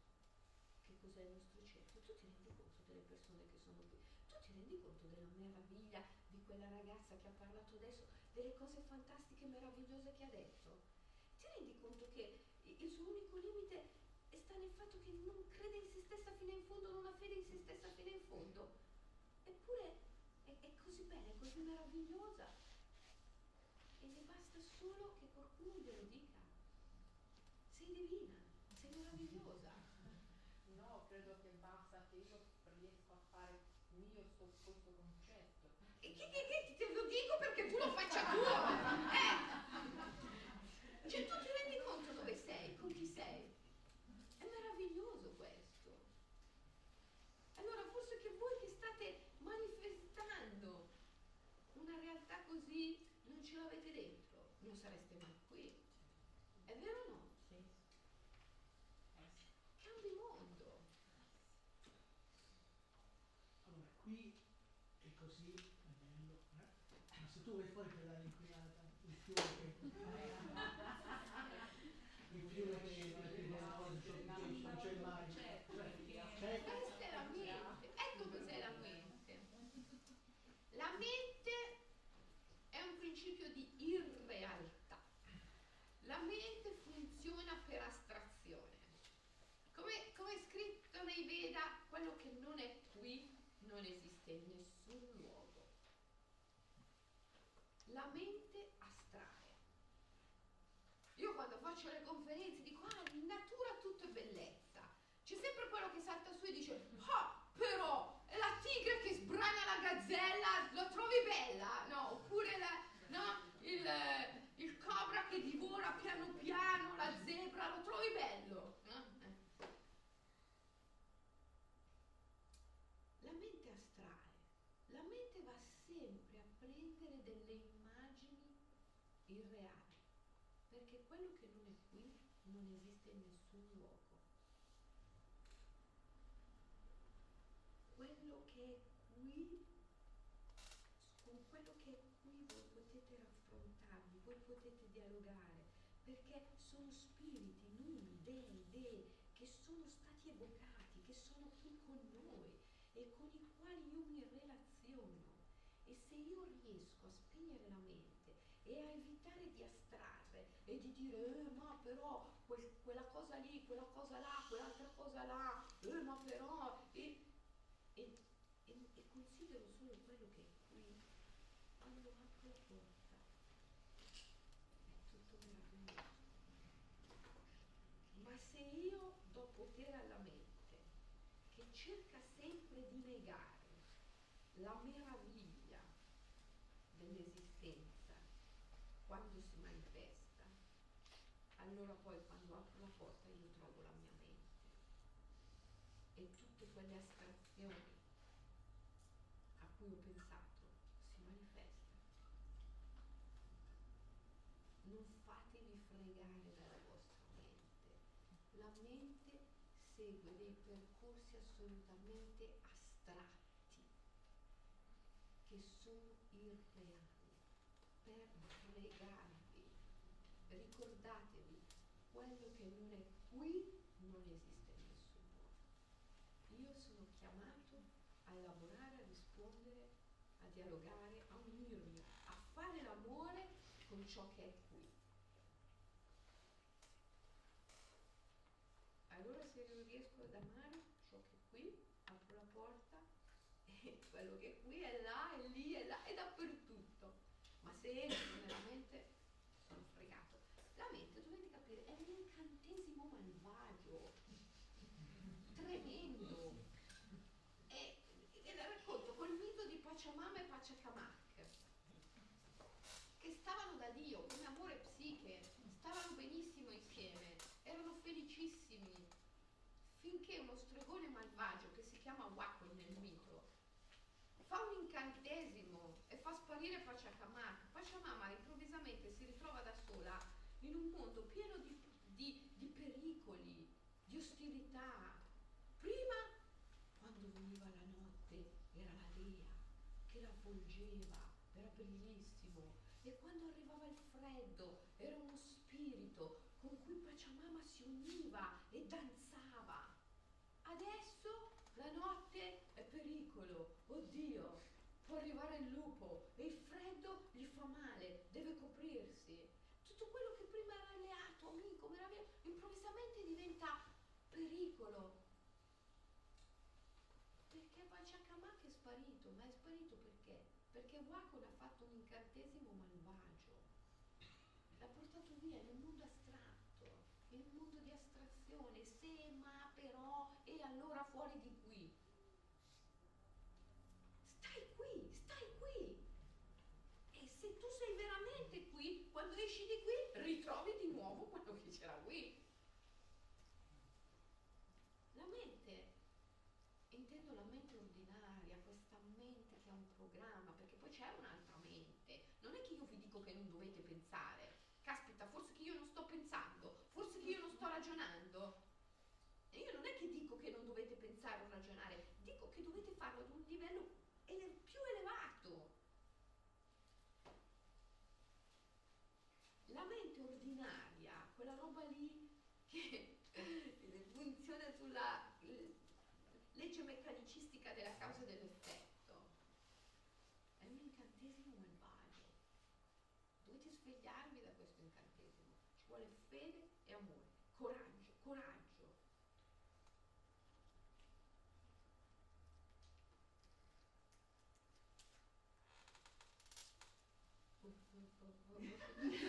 Speaker 1: che cos'è il nostro centro? Tu ti rendi conto delle persone che sono qui? Tu ti rendi conto della meraviglia quella ragazza che ha parlato adesso, delle cose fantastiche e meravigliose che ha detto? Ti rendi conto che il suo unico limite sta nel fatto che non crede in se stessa fino in fondo, non ha fede in se stessa fino in fondo? Eppure è, è così bella, è così meravigliosa e le basta solo che qualcuno glielo dica. Sei divina, sei meravigliosa.
Speaker 2: No, credo che basta che io riesco a fare mio sto, questo concetto.
Speaker 1: E chi, chi, chi te lo dico perché tu lo faccia tuo? Eh? Cioè tu ti rendi conto dove sei, con chi sei? È meraviglioso questo. Allora forse che voi che state manifestando una realtà così non ce l'avete dentro, non sareste mai qui. È vero o no?
Speaker 2: Sì.
Speaker 1: Cambi mondo.
Speaker 3: Allora, qui è così, è bello, eh? ma se tu vai fuori per l'aria inquinata, il fiume che... il fiume che non è più non non c'è il mare, cioè, c'è-
Speaker 1: Questa è la mente. Ecco cos'è la mente. La mente è un principio di irrealtà. La mente funziona per astrazione. Come, come è scritto nei Veda, quello che non è qui non esiste in nessun luogo. La mente astrae. Io quando faccio le conferenze dico, ah, in natura tutto è bellezza. C'è sempre quello che salta su e dice, ah, però, è la tigre che sbrana la gazzella, lo trovi bella? No, oppure la, no, il cobra che divora piano piano la zebra, lo trovi bello? No? Eh. La mente astrae, la mente va sempre a prendere delle immagini irreali, perché quello che non è qui non esiste in nessun luogo. Quello che è qui, con quello che è qui voi potete raffrontarvi, voi potete dialogare, perché sono spiriti, numi, dei, dei, che sono stati evocati, che sono qui con noi e con i quali io mi relaziono. E se io riesco a spegnere la mente e a evitare di astrarre e di dire, eh, ma però quel- quella cosa lì, quella cosa là, quell'altra cosa là, eh, ma però, e, e- e- e considero solo quello che è qui, quando apro la porta, è tutto meraviglioso. Ma se io do potere alla mente, che cerca sempre di negare la meraviglia dell'esistenza quando si manifesta, allora poi quando apro la porta io trovo la mia mente e tutte quelle astrazioni a cui ho pensato si manifestano. Non fatevi fregare dalla vostra mente. La mente segue dei percorsi assolutamente astratti che sono irreali per fregarvi. Ricordatevi, quello che non è qui non esiste in nessun luogo. Io sono chiamato a lavorare, a rispondere, a dialogare, a unirmi, a fare l'amore con ciò che è qui. Allora se io riesco ad amare ciò che è qui, apro la porta e quello che è qui è là, è lì, è là, è dappertutto. Ma se entro nella mente sono fregato. La mente, dovete capire, è un incantesimo malvagio, tremendo. E, e la racconto col mito di Pachamama e Pachacamac, che stavano da Dio come amore psiche, stavano benissimo insieme, erano felicissimi, finché uno stregone malvagio che si chiama Wacom nel mito fa un incantesimo e fa sparire Pachacamac. Pachamama improvvisamente si ritrova da sola in un mondo pieno di, di- di pericoli, di ostilità. Prima, quando veniva la notte, era la dea che la avvolgeva, era bellissimo. E quando arrivava il
Speaker 4: promotion.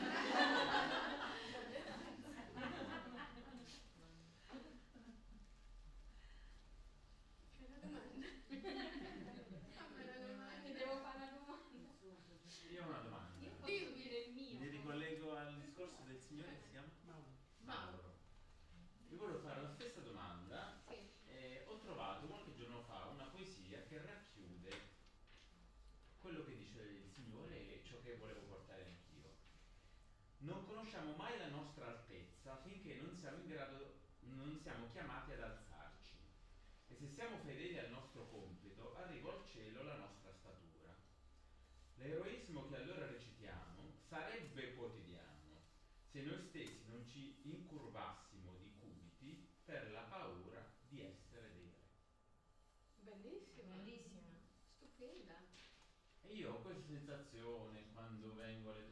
Speaker 4: riconosciamo mai la nostra altezza finché non siamo in grado, non siamo chiamati ad alzarci. E se siamo fedeli al nostro compito, arriva al cielo la nostra statura. L'eroismo che allora recitiamo sarebbe quotidiano se noi stessi non ci incurvassimo di cubiti per la paura di essere dei re.
Speaker 1: Bellissima,
Speaker 5: bellissima,
Speaker 1: stupenda.
Speaker 4: E io ho questa sensazione quando vengo alle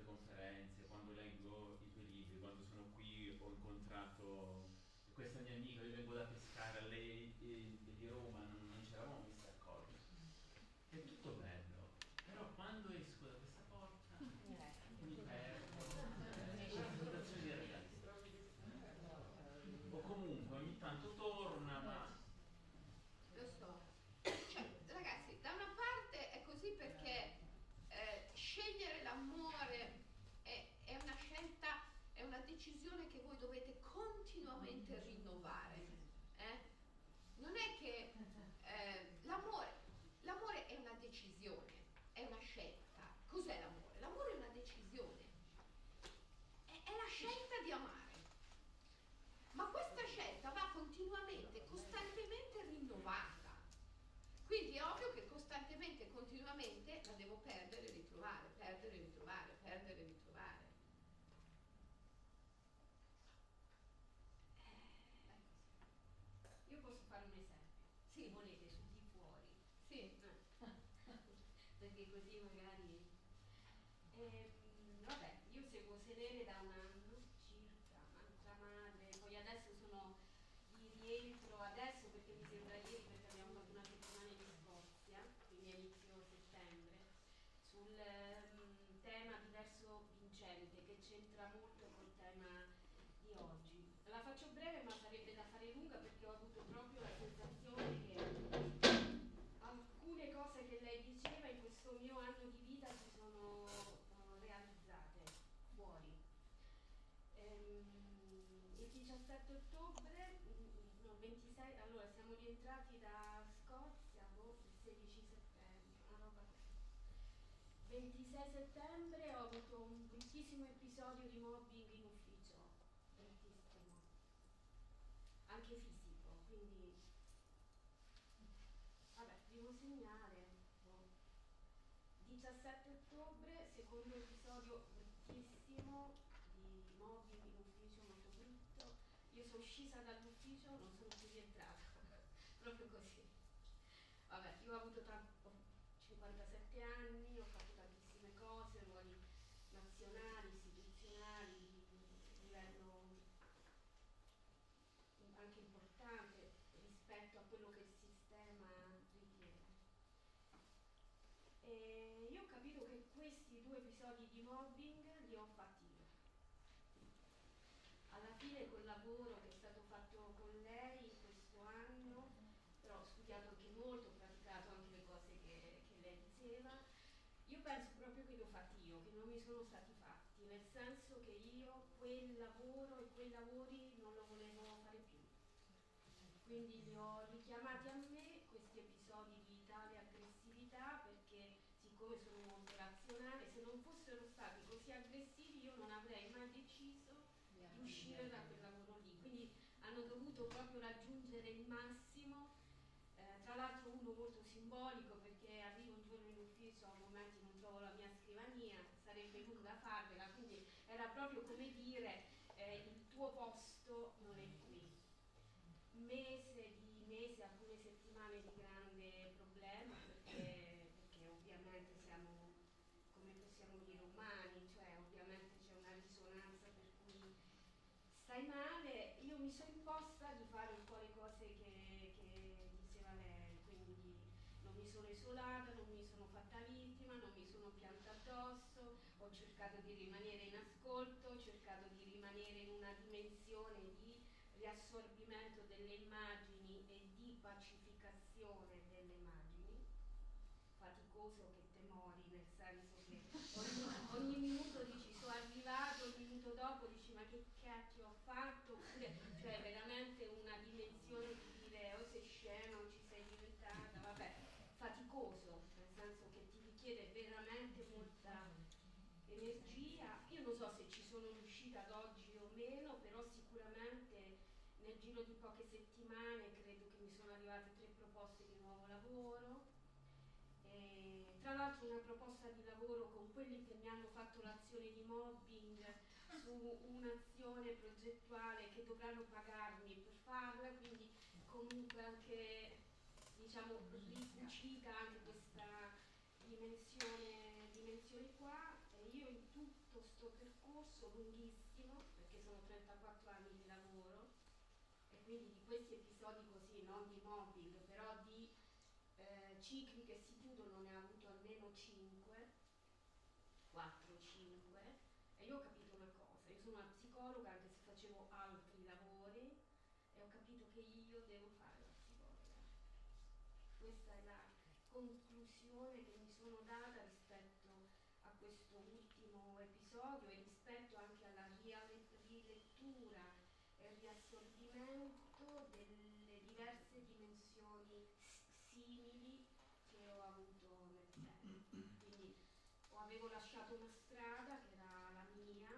Speaker 5: with y'all. 17 ottobre, mm, no, 26, allora siamo rientrati da Scozia, boh, il 16 settembre, una roba 26 settembre ho avuto un bellissimo episodio di mobbing in ufficio, bellissimo, anche fisico, quindi vabbè, primo segnale. Boh. 17 ottobre, secondo episodio scesa dall'ufficio, non sono più rientrata, proprio così. Vabbè, io ho avuto tanto, 57 anni, ho fatto tantissime cose, ruoli nazionali, istituzionali, livello anche importante rispetto a quello che il sistema richiede. E io ho capito che questi due episodi di mobbing li ho fatti io. Alla fine col lavoro che è stato fatto con lei in questo anno, però ho studiato anche molto, ho praticato anche le cose che, che lei diceva, io penso proprio che li ho fatti io, che non mi sono stati fatti, nel senso che io quel lavoro e quei lavori non lo volevo fare più. Quindi li ho richiamati a me questi episodi di tale aggressività perché siccome sono molto razionale, se non fossero stati così aggressivi io non avrei mai deciso di uscire da quel lavoro lì. Quindi hanno dovuto proprio raggiungere il massimo, eh, tra l'altro uno molto simbolico perché arrivo un giorno in ufficio, a momenti non trovo la mia scrivania, sarebbe lunga farvela, quindi era proprio come dire eh, il tuo posto non è qui. Mese di mesi, alcune settimane di grande problema perché, perché ovviamente siamo, come possiamo dire, umani, cioè ovviamente c'è una risonanza per cui stai male, io mi sono imposta di fare un po' le cose che, che diceva lei, quindi non mi sono isolata, non mi sono fatta vittima, non mi sono pianta addosso, ho cercato di rimanere in ascolto, ho cercato di rimanere in una dimensione di riassorbimento delle immagini e di pacificazione delle immagini, faticoso che te mori, nel senso che ogni, ogni minuto dici sono arrivato, il minuto dopo dici ma che cacchio ho fatto, oppure cioè veramente una dimensione di dire o sei scema o ci sei diventata, vabbè, faticoso, nel senso che ti richiede veramente molta energia. Io non so se ci sono riuscita ad oggi o meno, però sicuramente nel giro di poche settimane credo che mi sono arrivate tre proposte di nuovo lavoro. E, tra l'altro una proposta di lavoro con quelli che mi hanno fatto l'azione di mobbing su un'azione progettuale che dovranno pagarmi per farla, quindi comunque anche diciamo ricucita anche questa dimensione, dimensione qua e io in tutto questo percorso lunghissimo, perché sono 34 anni di lavoro e quindi di questi episodi così, non di mobbing, però di eh, cicli che si chiudono ne ha avuto almeno 5, 4, 5 e io ho capito una cosa, io sono una psicologa anche se facevo altri lavori e ho capito che io devo fare la psicologa. Questa è la conclusione che mi sono data rispetto a questo ultimo episodio e rispetto anche alla rilettura e riassorbimento delle diverse dimensioni simili che ho avuto nel tempo. Quindi avevo lasciato una strada che era la mia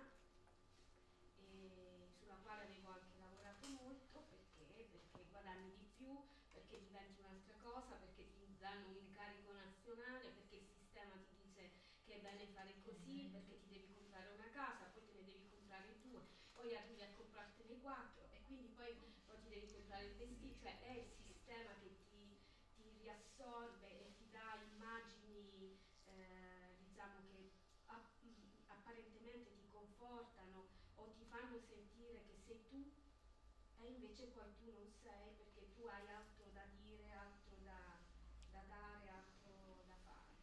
Speaker 5: e sulla quale avevo anche lavorato molto perché, perché guadagni di più, perché diventi un'altra cosa, perché ti danno un incarico nazionale, perché il sistema ti dice che è bene fare così, perché ti devi comprare una casa, poi te ne devi comprare due, poi arrivi a comprartene quattro e quindi poi, poi ti devi comprare il vestito, cioè è il sistema che ti, ti riassorbe e ti dà immagini eh, diciamo che app- apparentemente ti confortano o ti fanno sentire che sei tu e invece poi tu non sei perché tu hai altro da dire, altro da, da dare, altro da fare.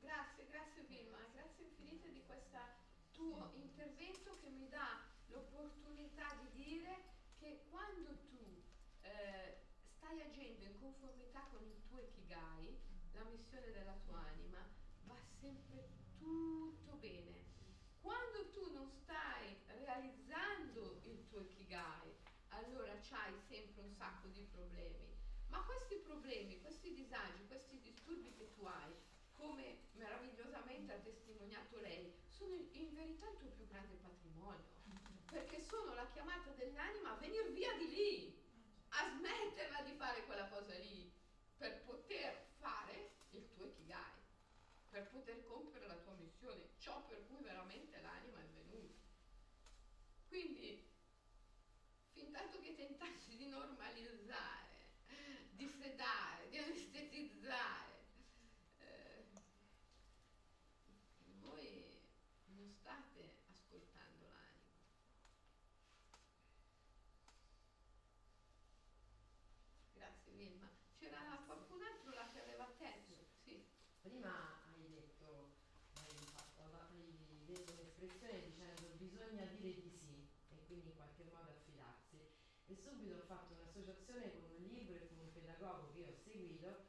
Speaker 1: Grazie, grazie Vilma, grazie infinite di questo tuo intervento che mi dà l'opportunità di dire che quando tu eh, stai agendo in conformità con il tuo Ikigai, la missione della tua anima, va sempre tutto bene. Quando tu non stai realizzando il tuo Ikigai, c'hai sempre un sacco di problemi. Ma questi problemi, questi disagi, questi disturbi che tu hai, come meravigliosamente ha testimoniato lei, sono in verità il tuo più grande patrimonio, perché sono la chiamata dell'anima a venire via di lì, a smetterla di fare quella cosa lì, per poter fare il tuo Ikigai, per poter compiere la tua missione, ciò per cui veramente l'anima è venuta. Quindi stato che tentassi di normalizzare, di sedare, di anestetizzare. Eh, voi non state ascoltando l'anima. Grazie Vilma. C'era qualcun altro là che aveva chiesto? Sì.
Speaker 6: Prima hai detto, hai, fatto, hai detto un'espressione dicendo bisogna dire di sì e quindi in qualche modo affidarsi. E subito ho fatto un'associazione con un libro e con un pedagogo che ho seguito,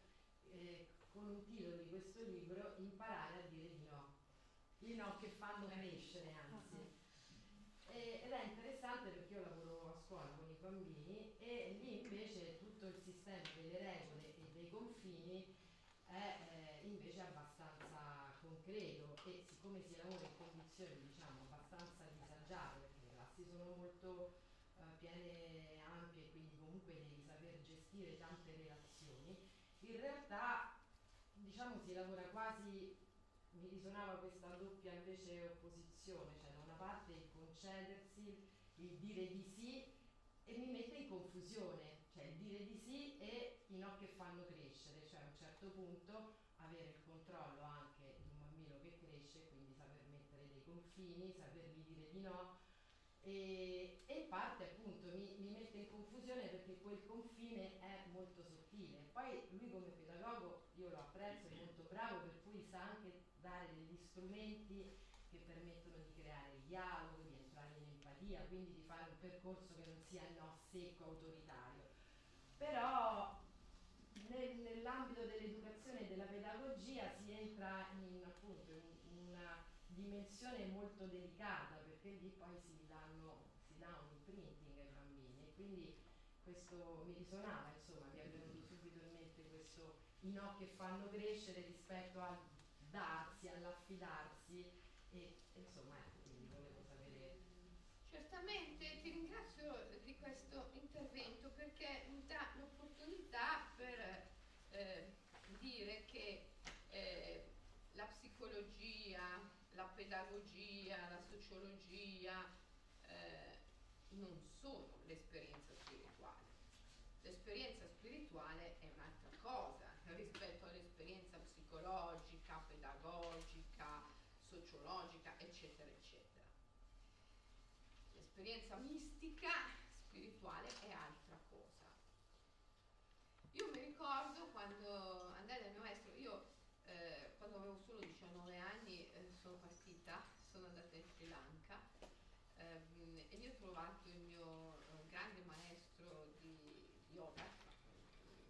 Speaker 6: eh, con un titolo di questo libro Imparare a dire di no. I no che fanno crescere anzi. Ed è interessante perché io lavoro a scuola con i bambini e lì invece tutto il sistema delle regole e dei confini è eh, invece abbastanza concreto e siccome si lavora in condizioni diciamo abbastanza disagiate perché le classi sono molto piene ampie e quindi comunque devi saper gestire tante relazioni, in realtà diciamo si lavora quasi mi risuonava questa doppia invece opposizione, cioè da una parte il concedersi, il dire di sì e mi mette in confusione, cioè il dire di sì e i no che fanno crescere, cioè a un certo punto avere il controllo anche di un bambino che cresce, quindi saper mettere dei confini, sapergli dire di no e, e parte appunto mi, mi mette in confusione perché quel confine è molto sottile. Poi lui come pedagogo io lo apprezzo, è molto bravo, per cui sa anche dare degli strumenti che permettono di creare dialogo, di entrare in empatia, quindi di fare un percorso che non sia no secco, autoritario. Però nel, nell'ambito dell'educazione e della pedagogia si entra in, appunto, in una dimensione molto delicata perché lì poi si, danno, si dà un imprinting ai bambini e quindi questo mi risonava, insomma, mi è venuto subito in mente questo i no che fanno crescere rispetto al darsi, all'affidarsi e insomma ecco, quindi volevo sapere.
Speaker 1: Certamente ti ringrazio di questo intervento perché mi dà l'opportunità per eh, dire che eh, la psicologia, la pedagogia, la sociologia eh, non sono. L'esperienza spirituale è un'altra cosa rispetto all'esperienza psicologica, pedagogica, sociologica, eccetera, eccetera. L'esperienza mistica spirituale è altra cosa. Io mi ricordo quando andai dal mio maestro, io eh, quando avevo solo 19 anni eh, sono partita, sono andata in Sri Lanka ehm, e lì ho trovato il mio eh, grande maestro di yoga,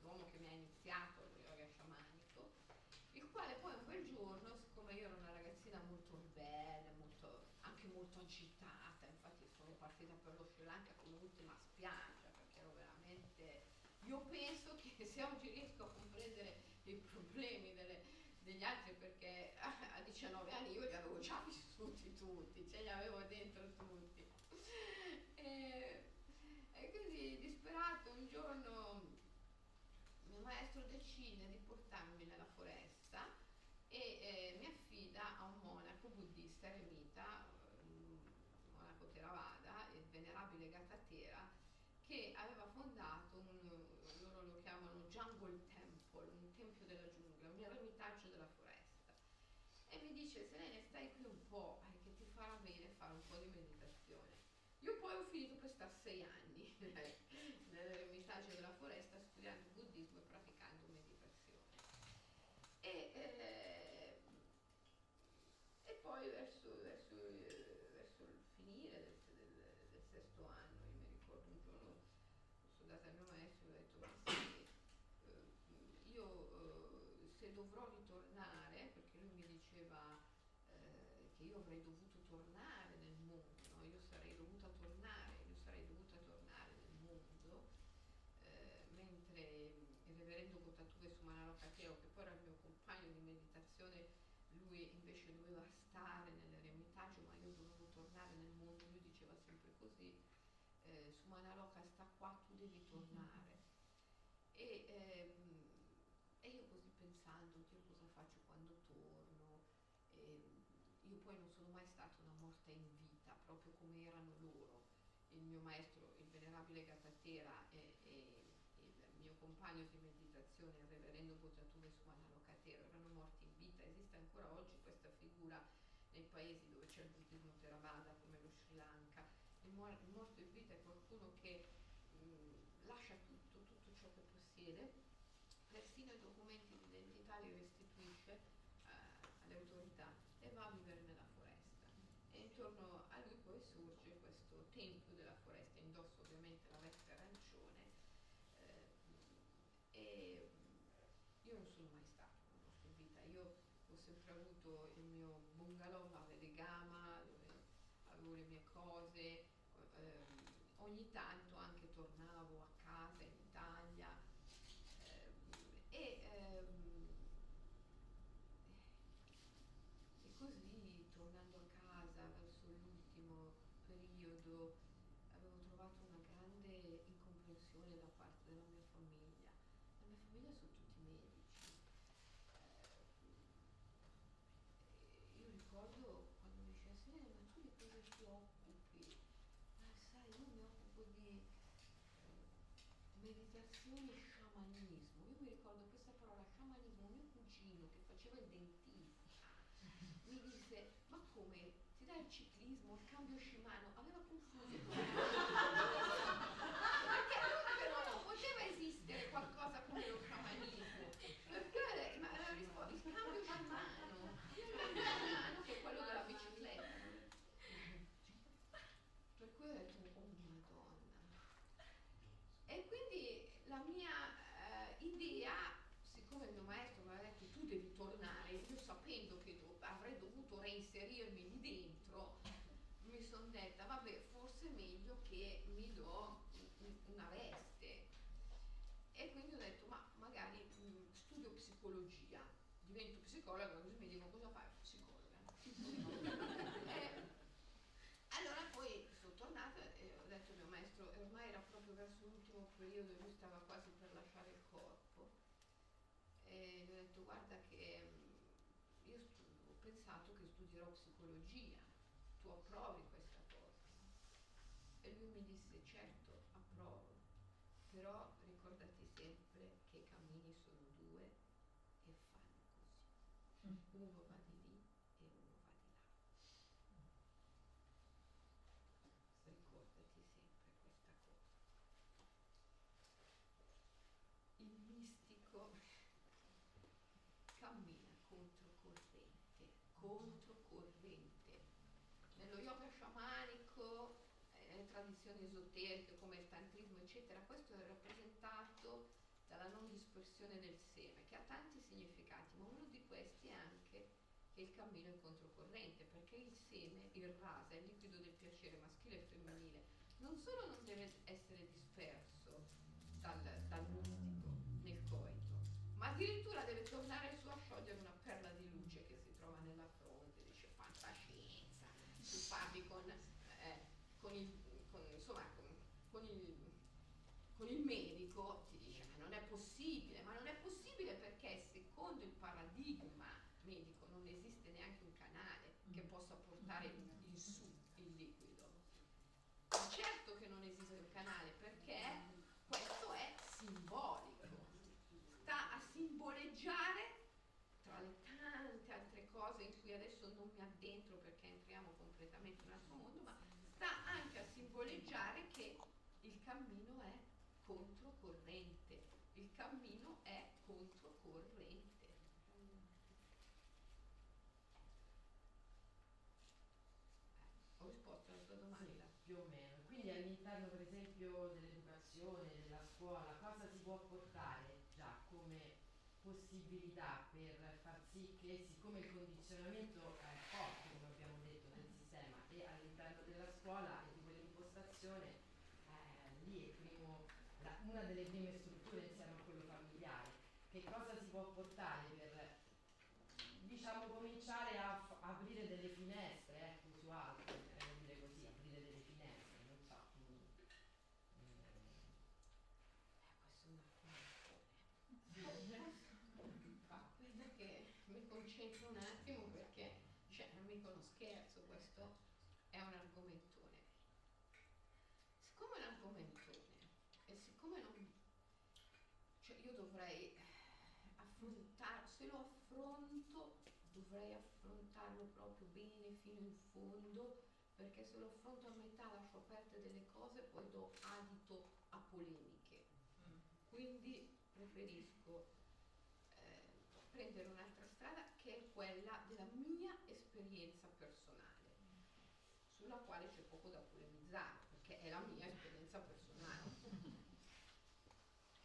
Speaker 1: l'uomo che mi ha iniziato lo yoga sciamanico, il quale poi un bel giorno, siccome io ero una ragazzina molto ribelle, molto, agitata, infatti sono partita per lo Sri Lanka come ultima spiaggia, perché ero veramente... Io penso che se oggi riesco a comprendere i problemi delle, degli altri perché a 19 anni io li avevo già vissuti tutti, ce li avevo dentro tutti. E, e quindi disperato un giorno mio maestro decide di portarmi nella foresta e eh, mi affida a un monaco buddista eremita, un monaco Theravada, il venerabile Gatatera, che aveva fondato un, loro lo chiamano Jungle Temple, un tempio della giungla, un eremitaggio della foresta. E mi dice, Selene, stai qui un po', eh, che ti farà bene fare un po' di meditazione. Io poi ho finito per stare sei anni nell'eremitaggio della foresta studiando buddismo e praticando meditazione. E, eh, e poi verso, verso, verso, il finire del, del, del, sesto anno, io mi ricordo un giorno, sono andata al mio maestro e ho detto, ma sì, eh, io eh, se dovrò ritornare, perché lui mi diceva eh, che io avrei dovuto tornare nel mondo, no? io sarei dovuta tornare, io sarei dovuta tornare nel mondo, eh, mentre il reverendo Teo, che poi era il mio compagno di meditazione, lui invece doveva stare nell'eremitaggio, ma io dovevo tornare nel mondo, lui diceva sempre così, eh, Sumanaloka sta qua, tu devi tornare. E, ehm, e io così pensando, Dio cosa faccio quando torno? E io poi non sono mai stata una morta in vita, proprio come erano loro. il mio maestro, il venerabile Gatatera e, e il mio compagno di meditazione, il reverendo Bogiatore Sumanalo Catero, erano morti in vita. Esiste ancora oggi questa figura nei paesi dove c'è il buddismo Theravada, come lo Sri Lanka. Il, muor- il morto in vita è qualcuno che mh, lascia tutto, tutto ciò che possiede, persino i documenti di identità li restituisce eh, alle autorità e va a vivere nella foresta. E intorno a lui poi sorge questo tempio della foresta, indossa ovviamente la veste arancione. eh, e io non sono mai stato un morto in vita, io ho sempre avuto il mio bungalow a Vedegama, dove avevo le mie cose, ehm, ogni tanto anche tornavo a casa in Italia ehm, e, ehm, e così tornando a casa verso l'ultimo periodo avevo trovato una grande incomprensione da parte della mia famiglia. La mia famiglia tutti medici. Eh, io ricordo quando mi diceva Silvia, ma tu di cosa ti occupi? Ma sai, io mi occupo di eh, meditazione e sciamanismo. Io mi ricordo questa parola sciamanismo, mio cugino che faceva il dentista mi disse, ma come? Ti dà il ciclismo, il cambio scimano? Aveva confuso tutto. Perché allora non poteva esistere qualcosa come lo sciamanismo. Perché ma la risposta, il cambio scimano, il cambio scimano che è quello della bicicletta. Per cui ho detto, oh madonna. E quindi la mia eh, idea, siccome il mio maestro mi aveva detto tu devi tornare, io sapendo che do- avrei dovuto reinserirmi lì dentro, mi sono detta vabbè forse è meglio che mi do un- una veste. E quindi ho detto ma magari mh, studio psicologia, divento psicologa, così mi dicono cosa fai? Psicologa. Allora poi sono tornata e ho detto al mio maestro, ormai era proprio verso l'ultimo periodo, lui stava quasi per lasciare il corpo, e gli ho detto guarda che mm, io ho pensato che studierò psicologia, tu approvi lui mi disse certo, approvo, però ricordati sempre che i cammini sono due e fanno così. Uno va di lì e uno va di là. Ricordati sempre questa cosa. Il mistico cammina controcorrente, controcorrente. Nello yoga sciamanico, eh, nelle tradizioni esoteriche come il tantrismo, eccetera, questo è rappresentato dalla non dispersione del seme, che ha tanti significati, ma uno di questi è anche che il cammino è controcorrente, perché il seme, il rasa, il liquido del piacere maschile e femminile, non solo non deve essere disperso dal, dal nel coito, ma addirittura deve tornare su a sciogliere una perla di luce che si trova nella fronte, dice fantascienza, tu parli con, eh, con il, con, insomma, con, con il, con il medico, ti dice ma non è possibile, ma non è possibile perché secondo il paradigma medico non esiste neanche un canale che possa portare in, in su il liquido. Ma certo che non esiste un canale perché questo è simbolico, sta a simboleggiare tra le tante altre cose in cui adesso non mi addentro perché entriamo completamente in un altro mondo, ma sta anche a simboleggiare che il cammino è cammino è controcorrente. Eh, ho risposto alla tua domanda.
Speaker 6: Più o meno. Quindi all'interno per esempio dell'educazione, della scuola, cosa si può portare già come possibilità per far sì che siccome il condizionamento è forte, come abbiamo detto, del sistema e all'interno della scuola e di quell'impostazione, eh, lì è primo- la- una delle prime strutture insieme a quello familiare. Che cosa si può portare per diciamo cominciare a f- aprire delle finestre ecco su altro, per dire così, aprire delle finestre, non so. mm, mm,
Speaker 1: Eh, questo è un argomento. Fa, aspetta che mi concentro un attimo perché cioè, non mica uno scherzo, questo è un argomentone. siccome l'argomentone e siccome non... cioè io dovrei affrontare, se lo affronto dovrei affrontarlo proprio bene fino in fondo perché se lo affronto a metà lascio aperte delle cose poi do adito a polemiche. Quindi preferisco eh, prendere un'altra strada che è quella della mia esperienza personale, sulla quale c'è poco da polemizzare, perché è la mia esperienza personale.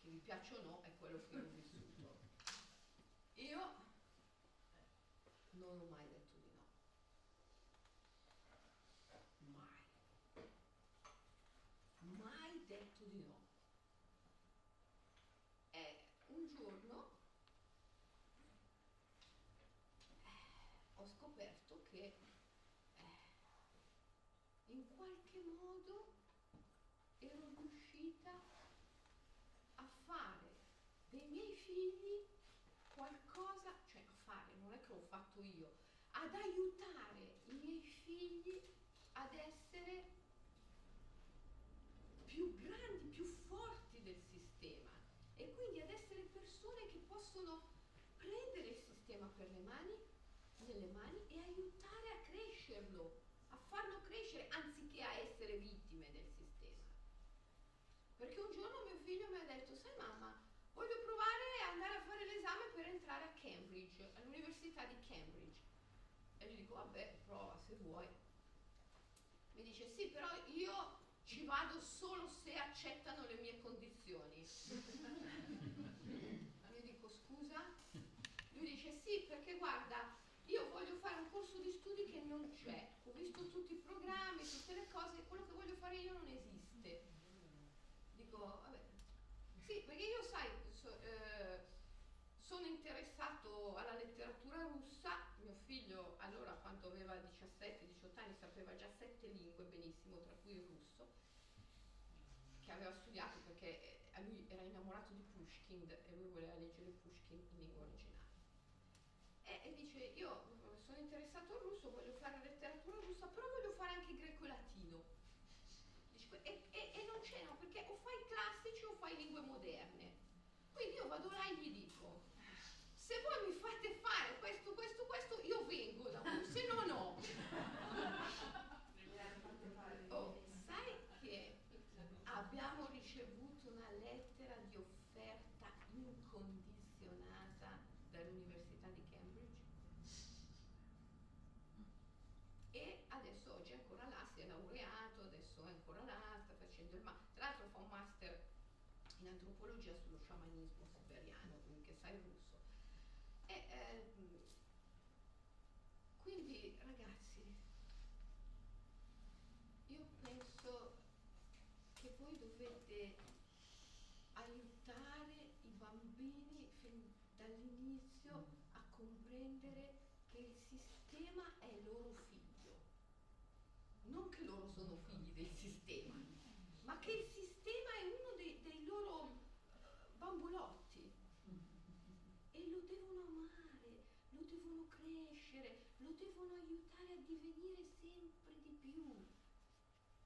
Speaker 1: Che vi piaccia o no, è quello che ho vissuto. Io non ho mai detto di no. Mai. Mai detto di no. E un giorno eh, ho scoperto che eh, in qualche modo ero riuscita a fare dei miei figli qualcosa, cioè a fare, non è che l'ho fatto io, ad aiutare i miei figli ad essere più grandi, più forti del sistema e quindi ad essere persone che possono prendere il sistema per le mani, nelle mani e aiutare a crescerlo, a farlo crescere anziché a essere vittime del sistema. Perché un giorno mio figlio mi ha detto, sai mamma, voglio provare a andare a fare l'esame per entrare a Cambridge, all'università di Cambridge. E gli dico, vabbè, prova se vuoi. Mi dice, sì, però io ci vado solo se accettano le mie condizioni. Io dico, scusa? Lui dice, sì, perché guarda, io voglio fare un corso di studi che non c'è. Ho visto tutti i programmi, tutte le cose, quello che voglio fare io non esiste. Dico, vabbè, sì, perché io, sai, so- eh, sono interessato alla letteratura russa, mio figlio allora quando aveva 17-18 anni sette lingue benissimo, tra cui il russo, che aveva studiato perché eh, a lui era innamorato di Pushkin e lui voleva leggere Pushkin in lingua originale. E, e dice, io eh, sono interessato al russo, voglio fare letteratura russa, però voglio fare anche greco e latino. Dice, e, e- e non c'è, no, perché o fai classici o fai lingue moderne. Quindi io vado là e gli dico, se voi mi fate fare questo, questo, questo, io vengo da voi, se no no. Oh, sai che abbiamo ricevuto una lettera di offerta incondizionata dall'Università di Cambridge? E adesso oggi è ancora là, si è ancora sta facendo il master. Tra l'altro fa un master in antropologia sullo sciamanismo siberiano, quindi che sa il russo. E, ehm, quindi ragazzi, io penso che voi dovete aiutare i bambini fin dall'inizio a comprendere che il sistema è loro figlio. Non che loro sono figli del sistema, ma che il sistema è uno dei, dei loro eh, bambulotti e lo devono amare, lo devono crescere, lo devono aiutare a divenire sempre di più,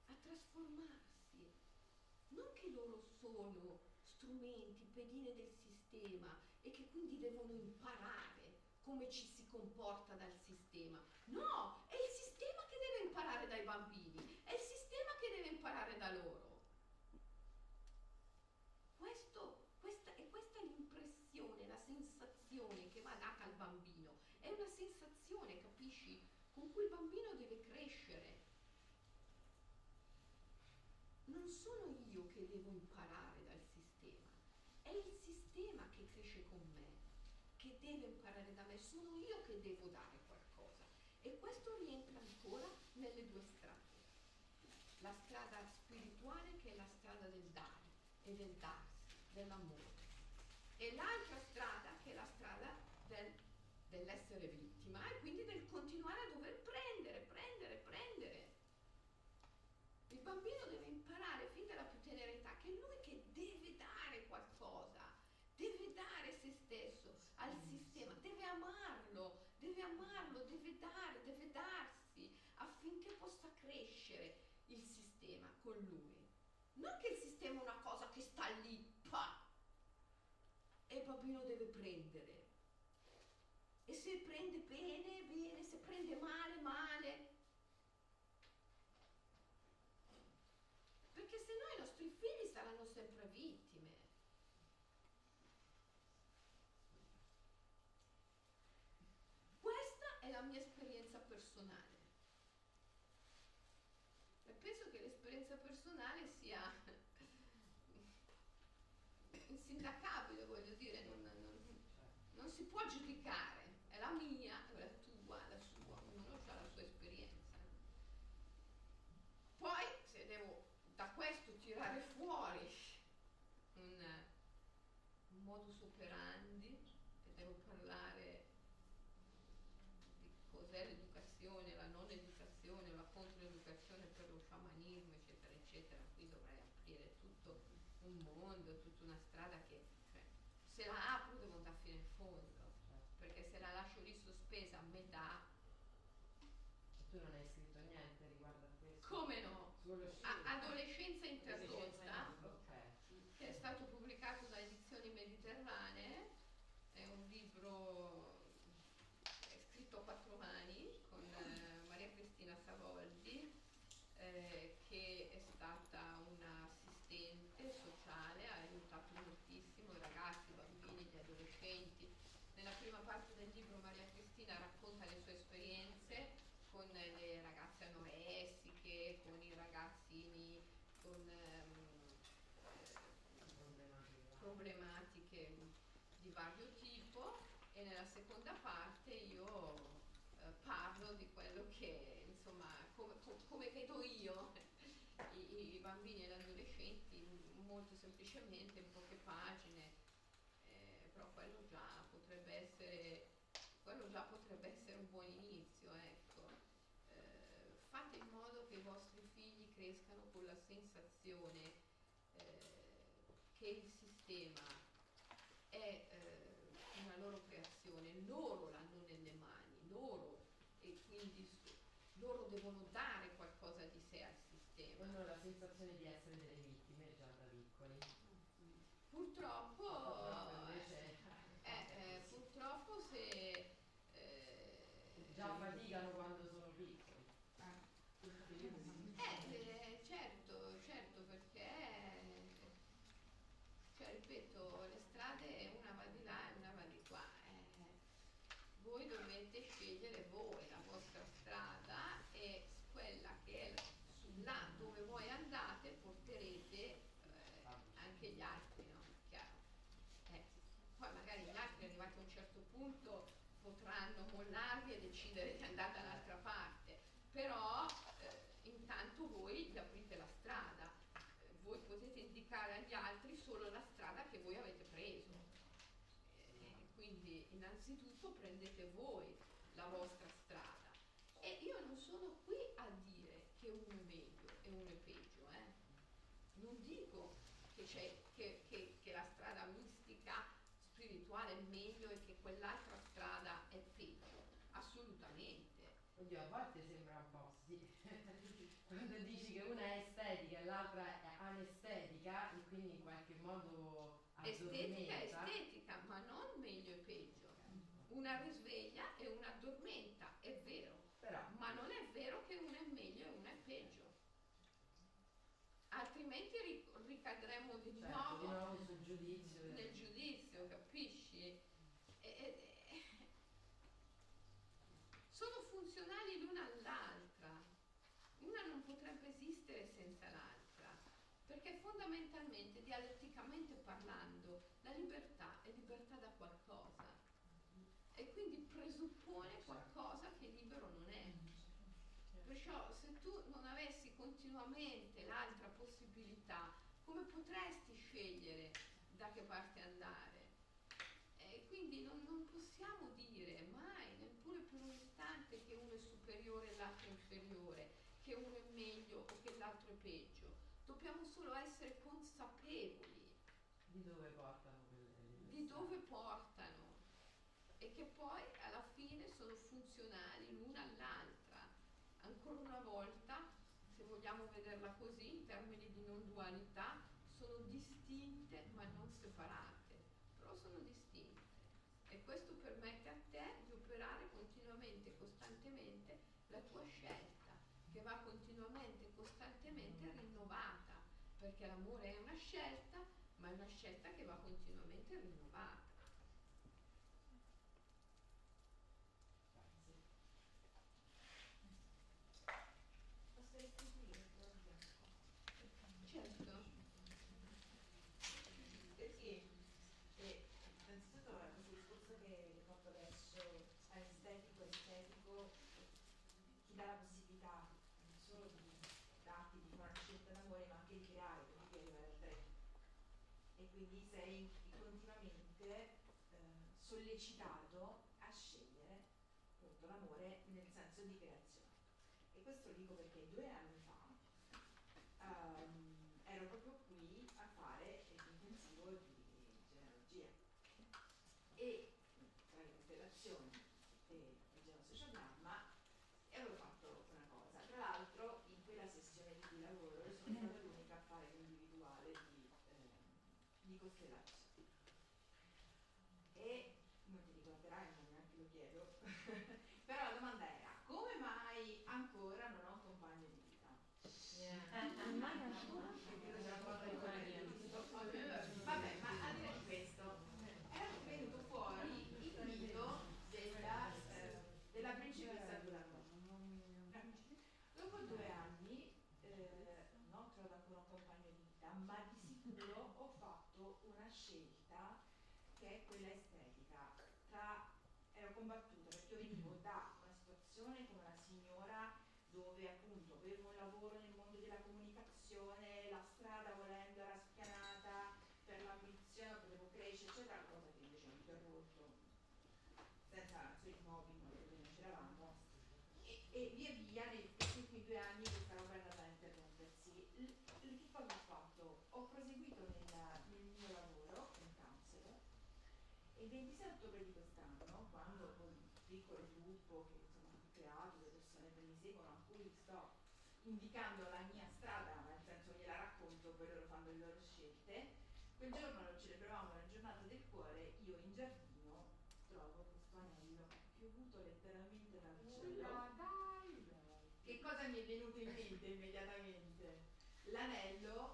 Speaker 1: a trasformarsi. Non che loro sono strumenti, pedine del sistema e che quindi devono imparare come ci si comporta dal sistema. No, è il sistema che deve imparare dai bambini, è il sistema che deve imparare da loro. Questo, questa, e questa è l'impressione, la sensazione che va data al bambino. È una sensazione, capisci, con cui il bambino deve crescere. Non sono io che devo imparare dal sistema, è il sistema che cresce con me, che deve imparare da me, sono io che devo dare qualcosa. E questo rientra ancora nelle due strade. La strada spirituale che è la strada del dare e del darsi, dell'amore. E l'altra strada che è la strada del- dell'essere vittima e quindi del continuare a dover prendere, prendere, prendere. Il bambino deve imparare fin dalla più tenera età che è lui che deve dare qualcosa, deve dare se stesso al sistema, deve amarlo, deve amarlo, deve dare, deve darsi affinché possa crescere il sistema con lui. Non che il sistema è una cosa che sta lì, pa, e il bambino deve prendere. E se prende bene, bene, se prende male, male. Perché se no i nostri figli saranno sempre vittime. Questa è la mia esperienza personale. E penso che l'esperienza personale sia insindacabile, voglio dire, non, non- non si può giudicare, è la mia, è la tua, la sua, ognuno ha la sua esperienza. Poi se devo da questo tirare fuori un, un modus operandi e devo parlare di cos'è l'educazione, la non educazione, la controeducazione per lo sciamanismo, eccetera, eccetera, qui dovrei aprire tutto un mondo, tutta una strada che se la apro devo andare fino in fondo, perché se la lascio lì sospesa a metà,
Speaker 6: Tu non hai scritto niente riguardo a questo?
Speaker 1: come no?
Speaker 6: Sullo sci-
Speaker 1: A- adolescenza interrotta,
Speaker 6: Ok.
Speaker 1: che è stato pubblicato da Edizioni Mediterranee, è un libro è scritto a quattro mani con eh, Maria Cristina Savoldi, eh, che è stata un'assistente sociale, ha aiutato moltissimo i ragazzi, i bambini, gli adolescenti. Nella prima parte del libro Maria Cristina racconta le sue esperienze con le ragazze anoressiche, con i ragazzini con ehm,
Speaker 6: Problematica.
Speaker 1: problematiche di vario tipo e nella seconda parte io eh, parlo di quello che insomma come, co- come vedo io i, i bambini e gli adolescenti molto semplicemente in poche pagine eh, però quello già potrebbe essere quello già potrebbe essere un buon inizio ecco. Eh, fate in modo che i vostri figli crescano con la sensazione eh, che il sistema è eh, una loro creazione, loro l'hanno nelle mani, loro e quindi loro devono dare qualcosa di sé al sistema.
Speaker 6: Hanno la sensazione di essere delle vittime già da piccoli.
Speaker 1: Purtroppo,
Speaker 6: Purtroppo invece
Speaker 1: eh, eh, purtroppo se eh,
Speaker 6: già faticano quando sono piccoli.
Speaker 1: Eh, eh, certo, certo, perché, cioè, ripeto, le strade una va di là e una va di qua. eh. voi dovete scegliere voi la vostra strada e quella che è su là dove voi andate porterete eh, anche gli altri, no? Chiaro. Eh, poi magari gli altri arrivati a un certo punto potranno mollarvi e decidere di andare dall'altra parte, però eh, intanto voi gli aprite la strada, Eh, voi potete indicare agli altri solo la strada che voi avete preso. Eh, quindi innanzitutto prendete voi la vostra strada. E io non sono qui a dire che uno è meglio e uno è peggio, eh. Non dico che, che, che- che la strada mistica, spirituale è meglio e che quell'altra strada è peggio. Assolutamente.
Speaker 6: Oddio, a volte sembra un po' sì. Quando dici che una è estetica e l'altra è anestetica e quindi in qualche modo
Speaker 1: Estetica è estetica, ma non meglio e peggio. Una risveglia e una addormenta, è vero.
Speaker 6: Però
Speaker 1: Ma non è vero che una è meglio e una è peggio. Altrimenti ri- ricadremo di
Speaker 6: certo,
Speaker 1: nuovo
Speaker 6: di nuovo sul
Speaker 1: giudizio, capisci? E- e- e- sono funzionali l'una all'altra. Una non potrebbe esistere senza l'altra, perché fondamentalmente, dialetticamente parlando, la libertà è libertà da qualcosa e quindi presuppone qualcosa che libero non è. Perciò se tu non avessi continuamente l'altra possibilità, come potresti scegliere da che parte andare? E quindi non, non possiamo dire mai, neppure per un istante, che uno è superiore e l'altro è inferiore, che uno è meglio o che l'altro è peggio. Dobbiamo solo essere consapevoli
Speaker 6: Di dove portano
Speaker 1: di dove portano e che poi metterla così in termini di non dualità, sono distinte ma non separate, però sono distinte e questo permette a te di operare continuamente costantemente la tua scelta, che va continuamente costantemente rinnovata, perché l'amore è una scelta, ma è una scelta che va continuamente rinnovata.
Speaker 7: quindi sei continuamente eh, sollecitato a scegliere l'amore nel senso di creazione. E questo lo dico perché due anni Poselach. e via via negli ultimi due anni questa roba è andata a interrompersi. L- che cosa ho fatto? Ho proseguito nella, nel mio lavoro in counselor e il 26 ottobre di quest'anno, quando con un piccolo gruppo che insomma, ho creato, le persone che mi seguono, a cui sto indicando la mia strada, nel senso gliela racconto, poi loro fanno le loro scelte, quel giorno venuto in mente immediatamente. L'anello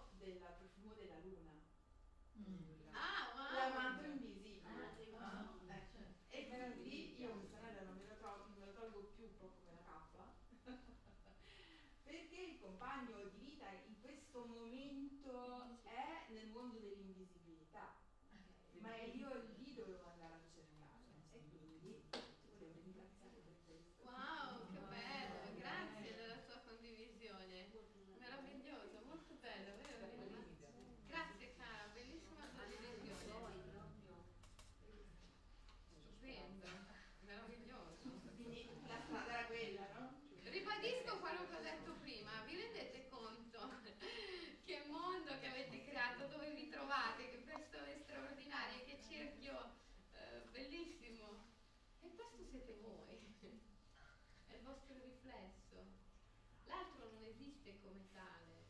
Speaker 1: esiste come tale.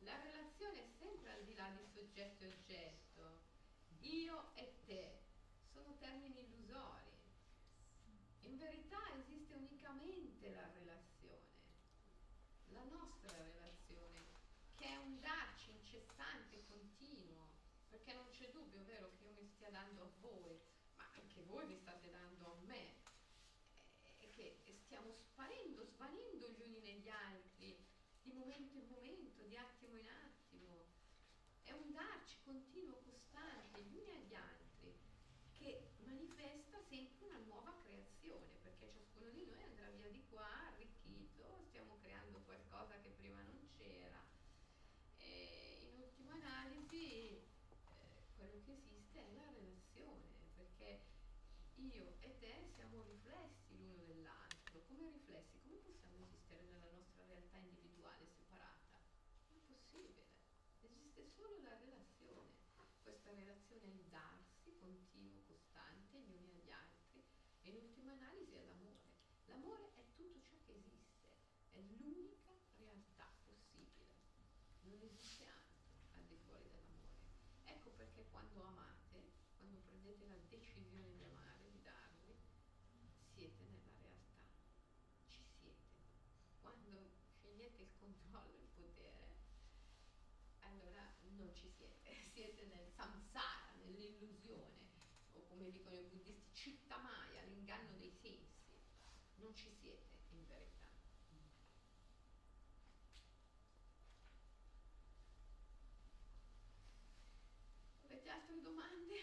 Speaker 1: La relazione è sempre al di là di soggetto e oggetto. Io solo la relazione, questa relazione è il darsi continuo, costante gli uni agli altri e in ultima analisi è l'amore. L'amore è tutto ciò che esiste, è l'unica realtà possibile, non esiste altro al di fuori dell'amore. Ecco perché quando amate, quando prendete la decisione di amare, non ci siete, siete nel samsara, nell'illusione, o come dicono i buddisti, cittamaya, l'inganno dei sensi. Non ci siete in verità. Avete altre domande?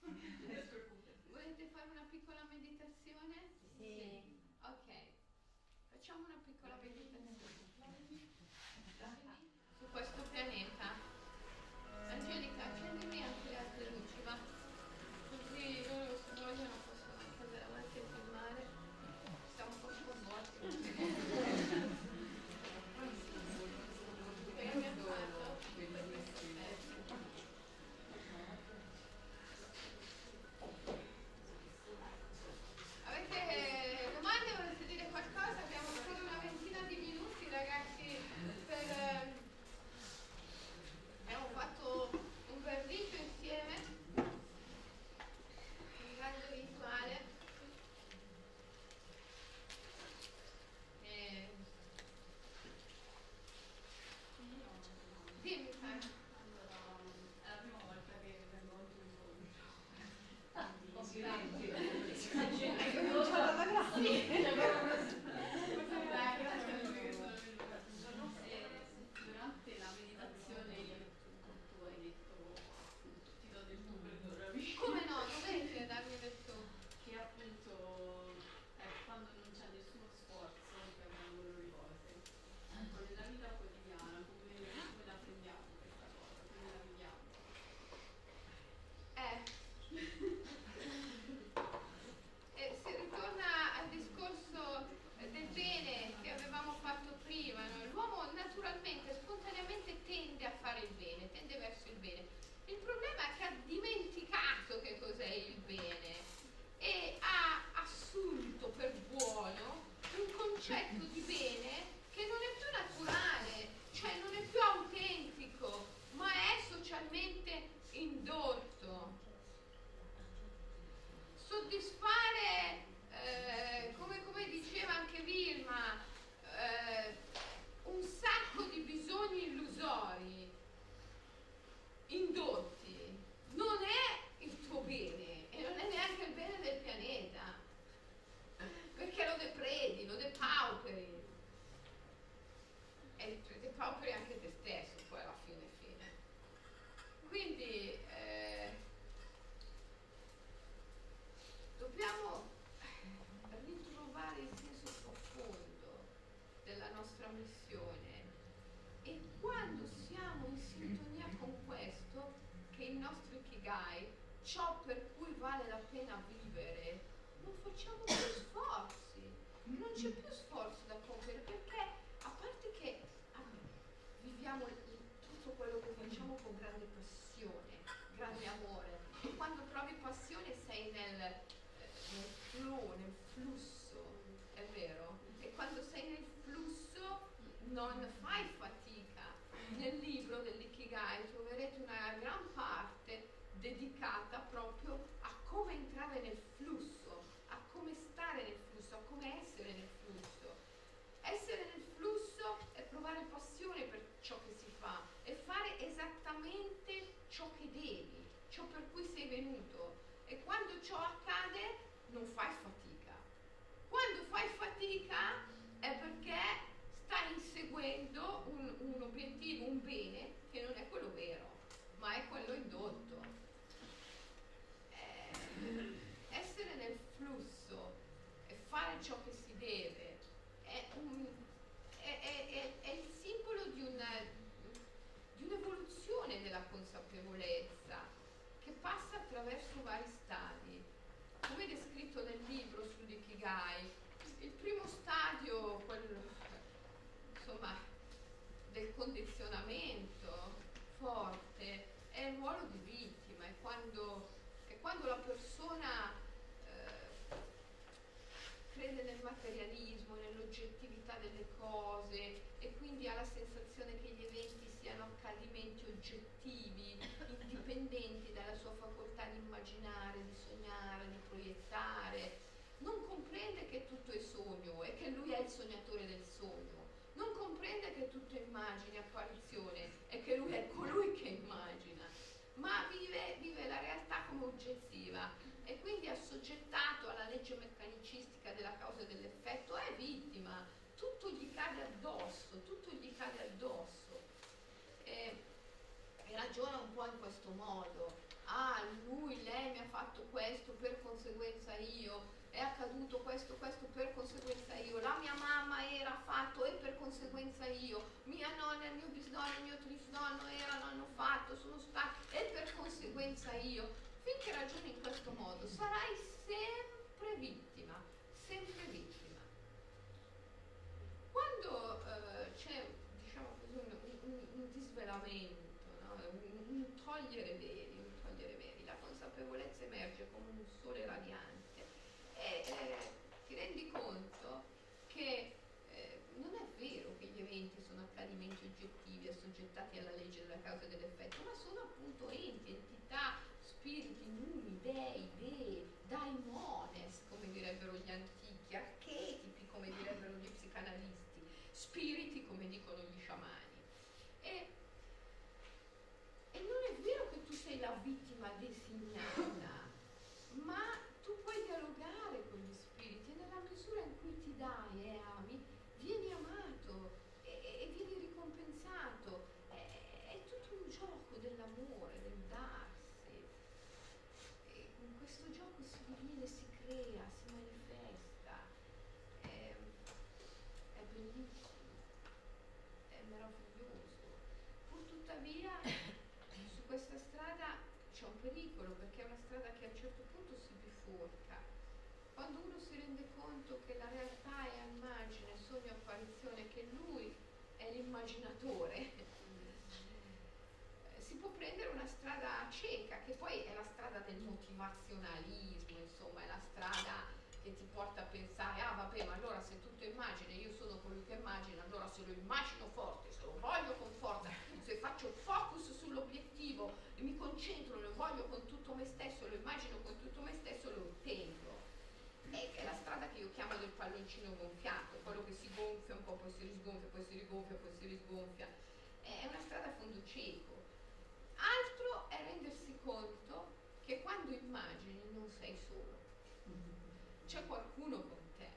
Speaker 1: Volete fare una piccola meditazione?
Speaker 5: Sì. sì.
Speaker 1: Ok, facciamo una piccola meditazione. attraverso vari stadi. Come descritto nel libro sull'Ikigai, il primo stadio, quello insomma, del condizionamento forte, è il ruolo di vittima, è quando, è quando la persona eh, crede nel materialismo, nell'oggettività delle cose e quindi ha la sensazione che gli eventi siano accadimenti oggettivi, indipendenti dalla sua facoltà di immaginare, di sognare, di proiettare. Non comprende che tutto è sogno e che lui è il sognatore del sogno. Non comprende che tutto è immagine, apparizione e che lui è colui che immagina. Ma vive, vive la realtà come oggettiva e quindi assoggettato alla legge meccanicistica della causa e dell'effetto è vittima. Tutto gli cade addosso, tutto gli cade addosso Ragiona un po' in questo modo. Ah, lui, lei mi ha fatto questo, per conseguenza io, è accaduto questo, questo, per conseguenza io, la mia mamma era fatto e per conseguenza io, mia nonna, il mio bisnonno, il mio trisnonno erano, hanno fatto, sono stati e per conseguenza io. Finché ragioni in questo modo sarai sempre vittima, sempre vittima. Quando eh, c'è diciamo un, un, un disvelamento, togliere veri, un togliere veri, la consapevolezza emerge come un sole radiante e eh, ti rendi conto che eh, non è vero che gli eventi sono accadimenti oggettivi assoggettati alla legge della causa e dell'effetto, ma sono appunto enti, entità, spiriti, numi, dei, dei, daimones, come direbbero gli antichi, archetipi, come direbbero gli psicanalisti, spiriti, come dicono gli sciamani. E, e non è vero che tu sei la vittima designata, ma tu puoi dialogare con gli spiriti e nella misura in cui ti dai e ami, vieni amato e, e- e vieni ricompensato. È, è tutto un gioco dell'amore, del darsi. E in questo gioco si diviene, si crea, si manifesta. È, è bellissimo, è meraviglioso. Pur tuttavia su questa strada c'è un pericolo perché è una strada che a un certo punto si biforca. Quando uno si rende conto che la realtà è a immagine, sogno, apparizione, che lui è l'immaginatore, eh, si può prendere una strada cieca, che poi è la strada del motivazionalismo, insomma, è la strada che ti porta a pensare, ah vabbè, ma allora se tutto è immagine, io sono colui che immagina, allora se lo immagino forte, se lo voglio con forza, se faccio focus sull'obiettivo e mi concentro, lo voglio con tutto me stesso, lo immagino con tutto me stesso, lo ottengo. È la strada che io chiamo del palloncino gonfiato, quello che si gonfia un po', poi si risgonfia, poi si rigonfia, poi si risgonfia. È una strada a fondo cieco. Altro è rendersi conto che quando immagini non sei solo, c'è qualcuno con te.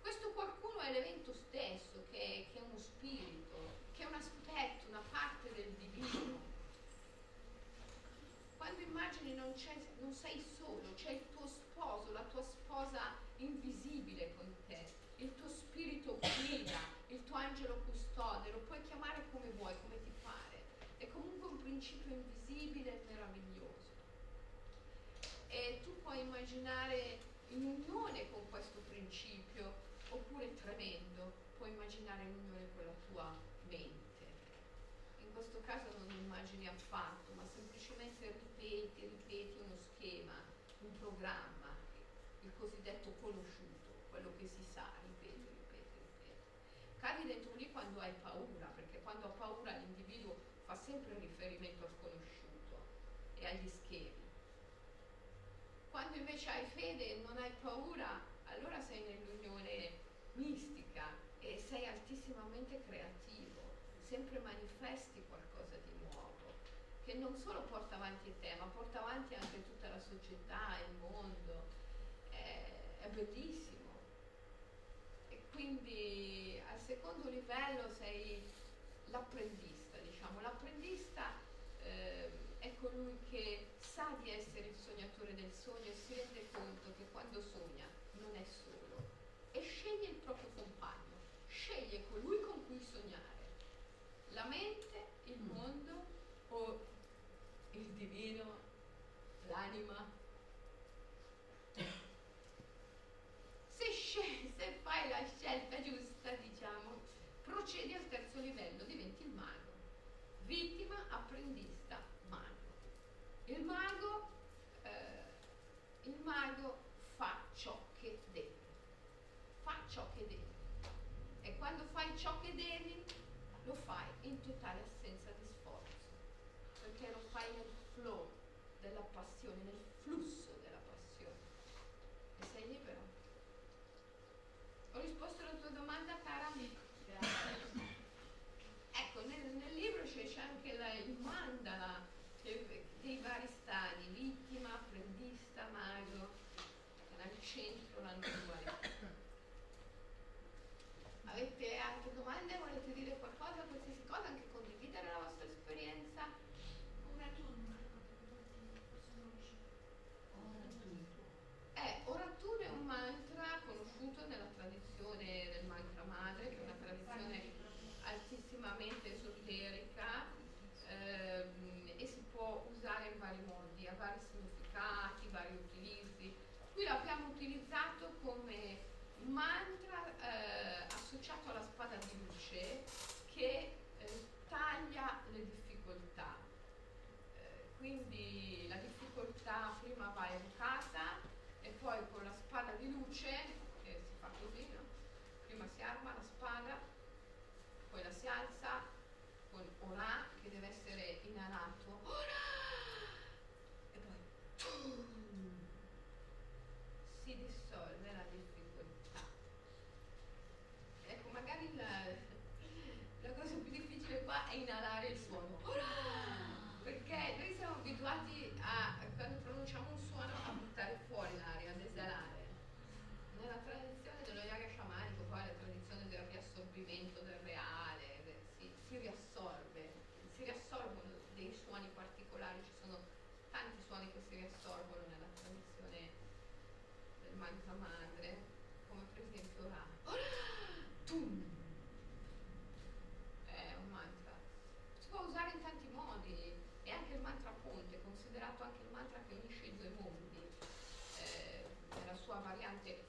Speaker 1: Questo qualcuno è l'evento stesso, che è, che è uno spirito, che è un aspetto, una parte del divino. Quando immagini non, non sei solo, c'è il sposa invisibile con te, il tuo spirito guida, il tuo angelo custode, lo puoi chiamare come vuoi, come ti pare. È comunque un principio invisibile e meraviglioso. E tu puoi immaginare in unione con questo principio, oppure tremendo, puoi immaginare in unione con la tua mente. In questo caso non immagini affatto, ma semplicemente ripeti, ripeti uno schema, un programma, il cosiddetto conosciuto, quello che si sa, ripeti, ripeti, ripeti. Cadi dentro lì quando hai paura, perché quando ha paura l'individuo fa sempre riferimento al conosciuto e agli schemi. Quando invece hai fede e non hai paura, allora sei nell'unione mistica e sei altissimamente creativo, sempre manifesti qualcosa di nuovo, che non solo porta avanti te, ma porta avanti anche tutta la società, il mondo. È, bellissimo. E quindi al secondo livello sei l'apprendista, diciamo. L'apprendista eh, è colui che sa di essere il sognatore del sogno e si rende conto che quando sogna non è solo e sceglie il proprio compagno, sceglie colui con cui sognare. La mente, il mondo o il divino, l'anima. in mago. Il mago, eh, il mago fa ciò che deve, fa ciò che deve. E quando fai ciò che devi, lo fai in totale assenza di sforzo, perché lo fai nel flow della passione, nel dara luce, eh, si fa così, no? prima si arma la spada, poi la si alza con Orà che deve essere inalato branca madre, come per esempio la Tum. È un mantra. Si può usare in tanti modi, è anche il mantra ponte, considerato anche il mantra che unisce i due mondi, eh, nella sua variante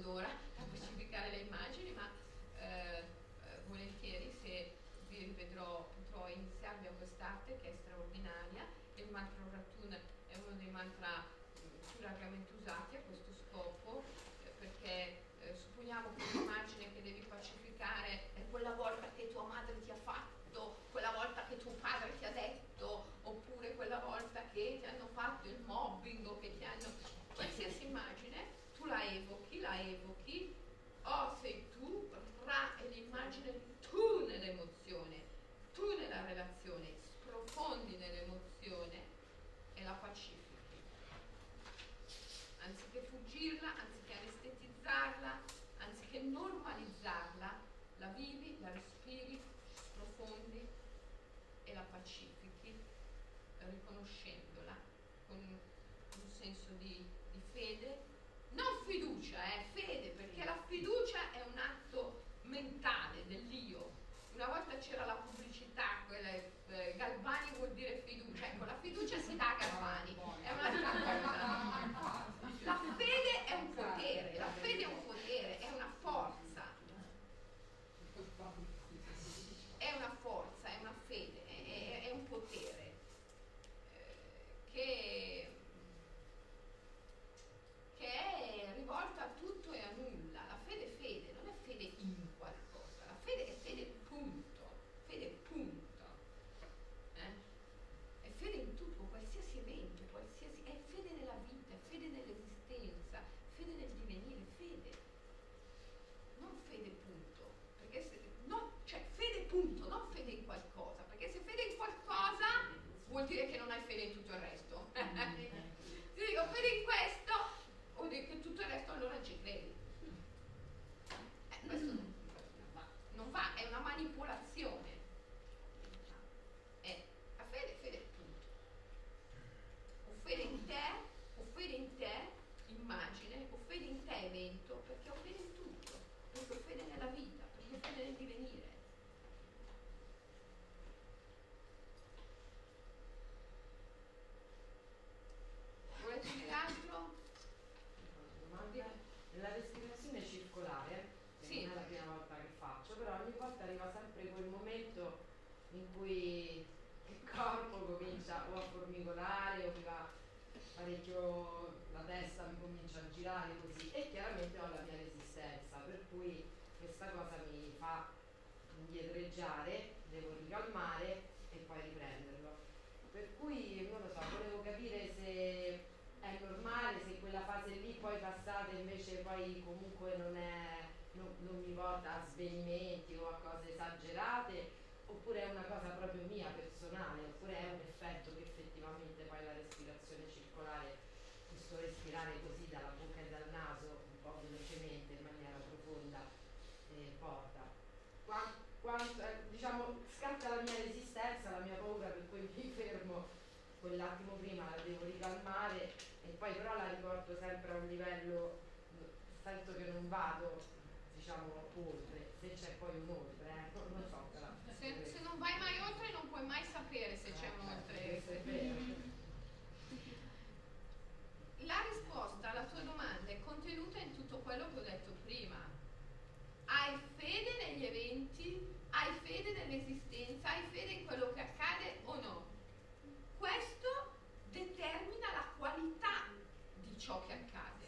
Speaker 1: mezz'ora da pacificare le immagini, ma eh, eh, volentieri se vi rivedrò potrò iniziarvi a quest'arte che è straordinaria. Il mantra Ratun è uno dei mantra in
Speaker 6: cui il corpo comincia o a formicolare o va parecchio la testa mi comincia a girare così e chiaramente ho la mia resistenza, per cui questa cosa mi fa indietreggiare, devo ricalmare e poi riprenderlo. Per cui non lo so, volevo capire se è normale, se quella fase lì poi passata invece poi comunque non, è, non, non mi porta a svenimenti o a cose esagerate, oppure è una cosa proprio mia personale, oppure è un effetto che effettivamente poi la respirazione circolare, questo respirare così dalla bocca e dal naso, un po' velocemente, in maniera profonda, eh, porta. Qua- quanto- eh, diciamo, scatta la mia resistenza, la mia paura, per cui mi fermo quell'attimo prima, la devo ricalmare e poi però la riporto sempre a un livello, sento che non vado, diciamo, oltre, se c'è poi un oltre, eh, non so, però.
Speaker 1: Se, se non vai mai oltre non puoi mai sapere se c'è un oltre.
Speaker 6: Questo è vero.
Speaker 1: La risposta alla tua domanda è contenuta in tutto quello che ho detto prima. Hai fede negli eventi? Hai fede nell'esistenza? Hai fede in quello che accade o no? Questo determina la qualità di ciò che accade.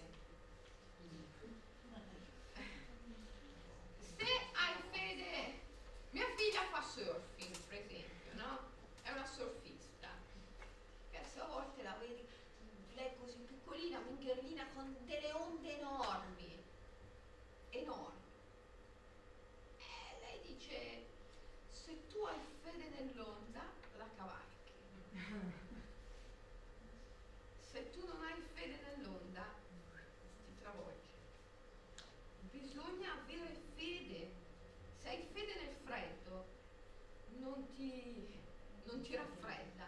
Speaker 1: Surfing, per esempio, no? È una surfista. A volte la vedi, lei così piccolina, minghierlina, con delle onde enormi. Enormi. E lei dice, se tu hai fede nell'onda, la cavalchi. Se tu non hai fede nell'onda, ti travolge. Bisogna avere fede. Se hai fede nel freddo, non ti, non ti raffredda.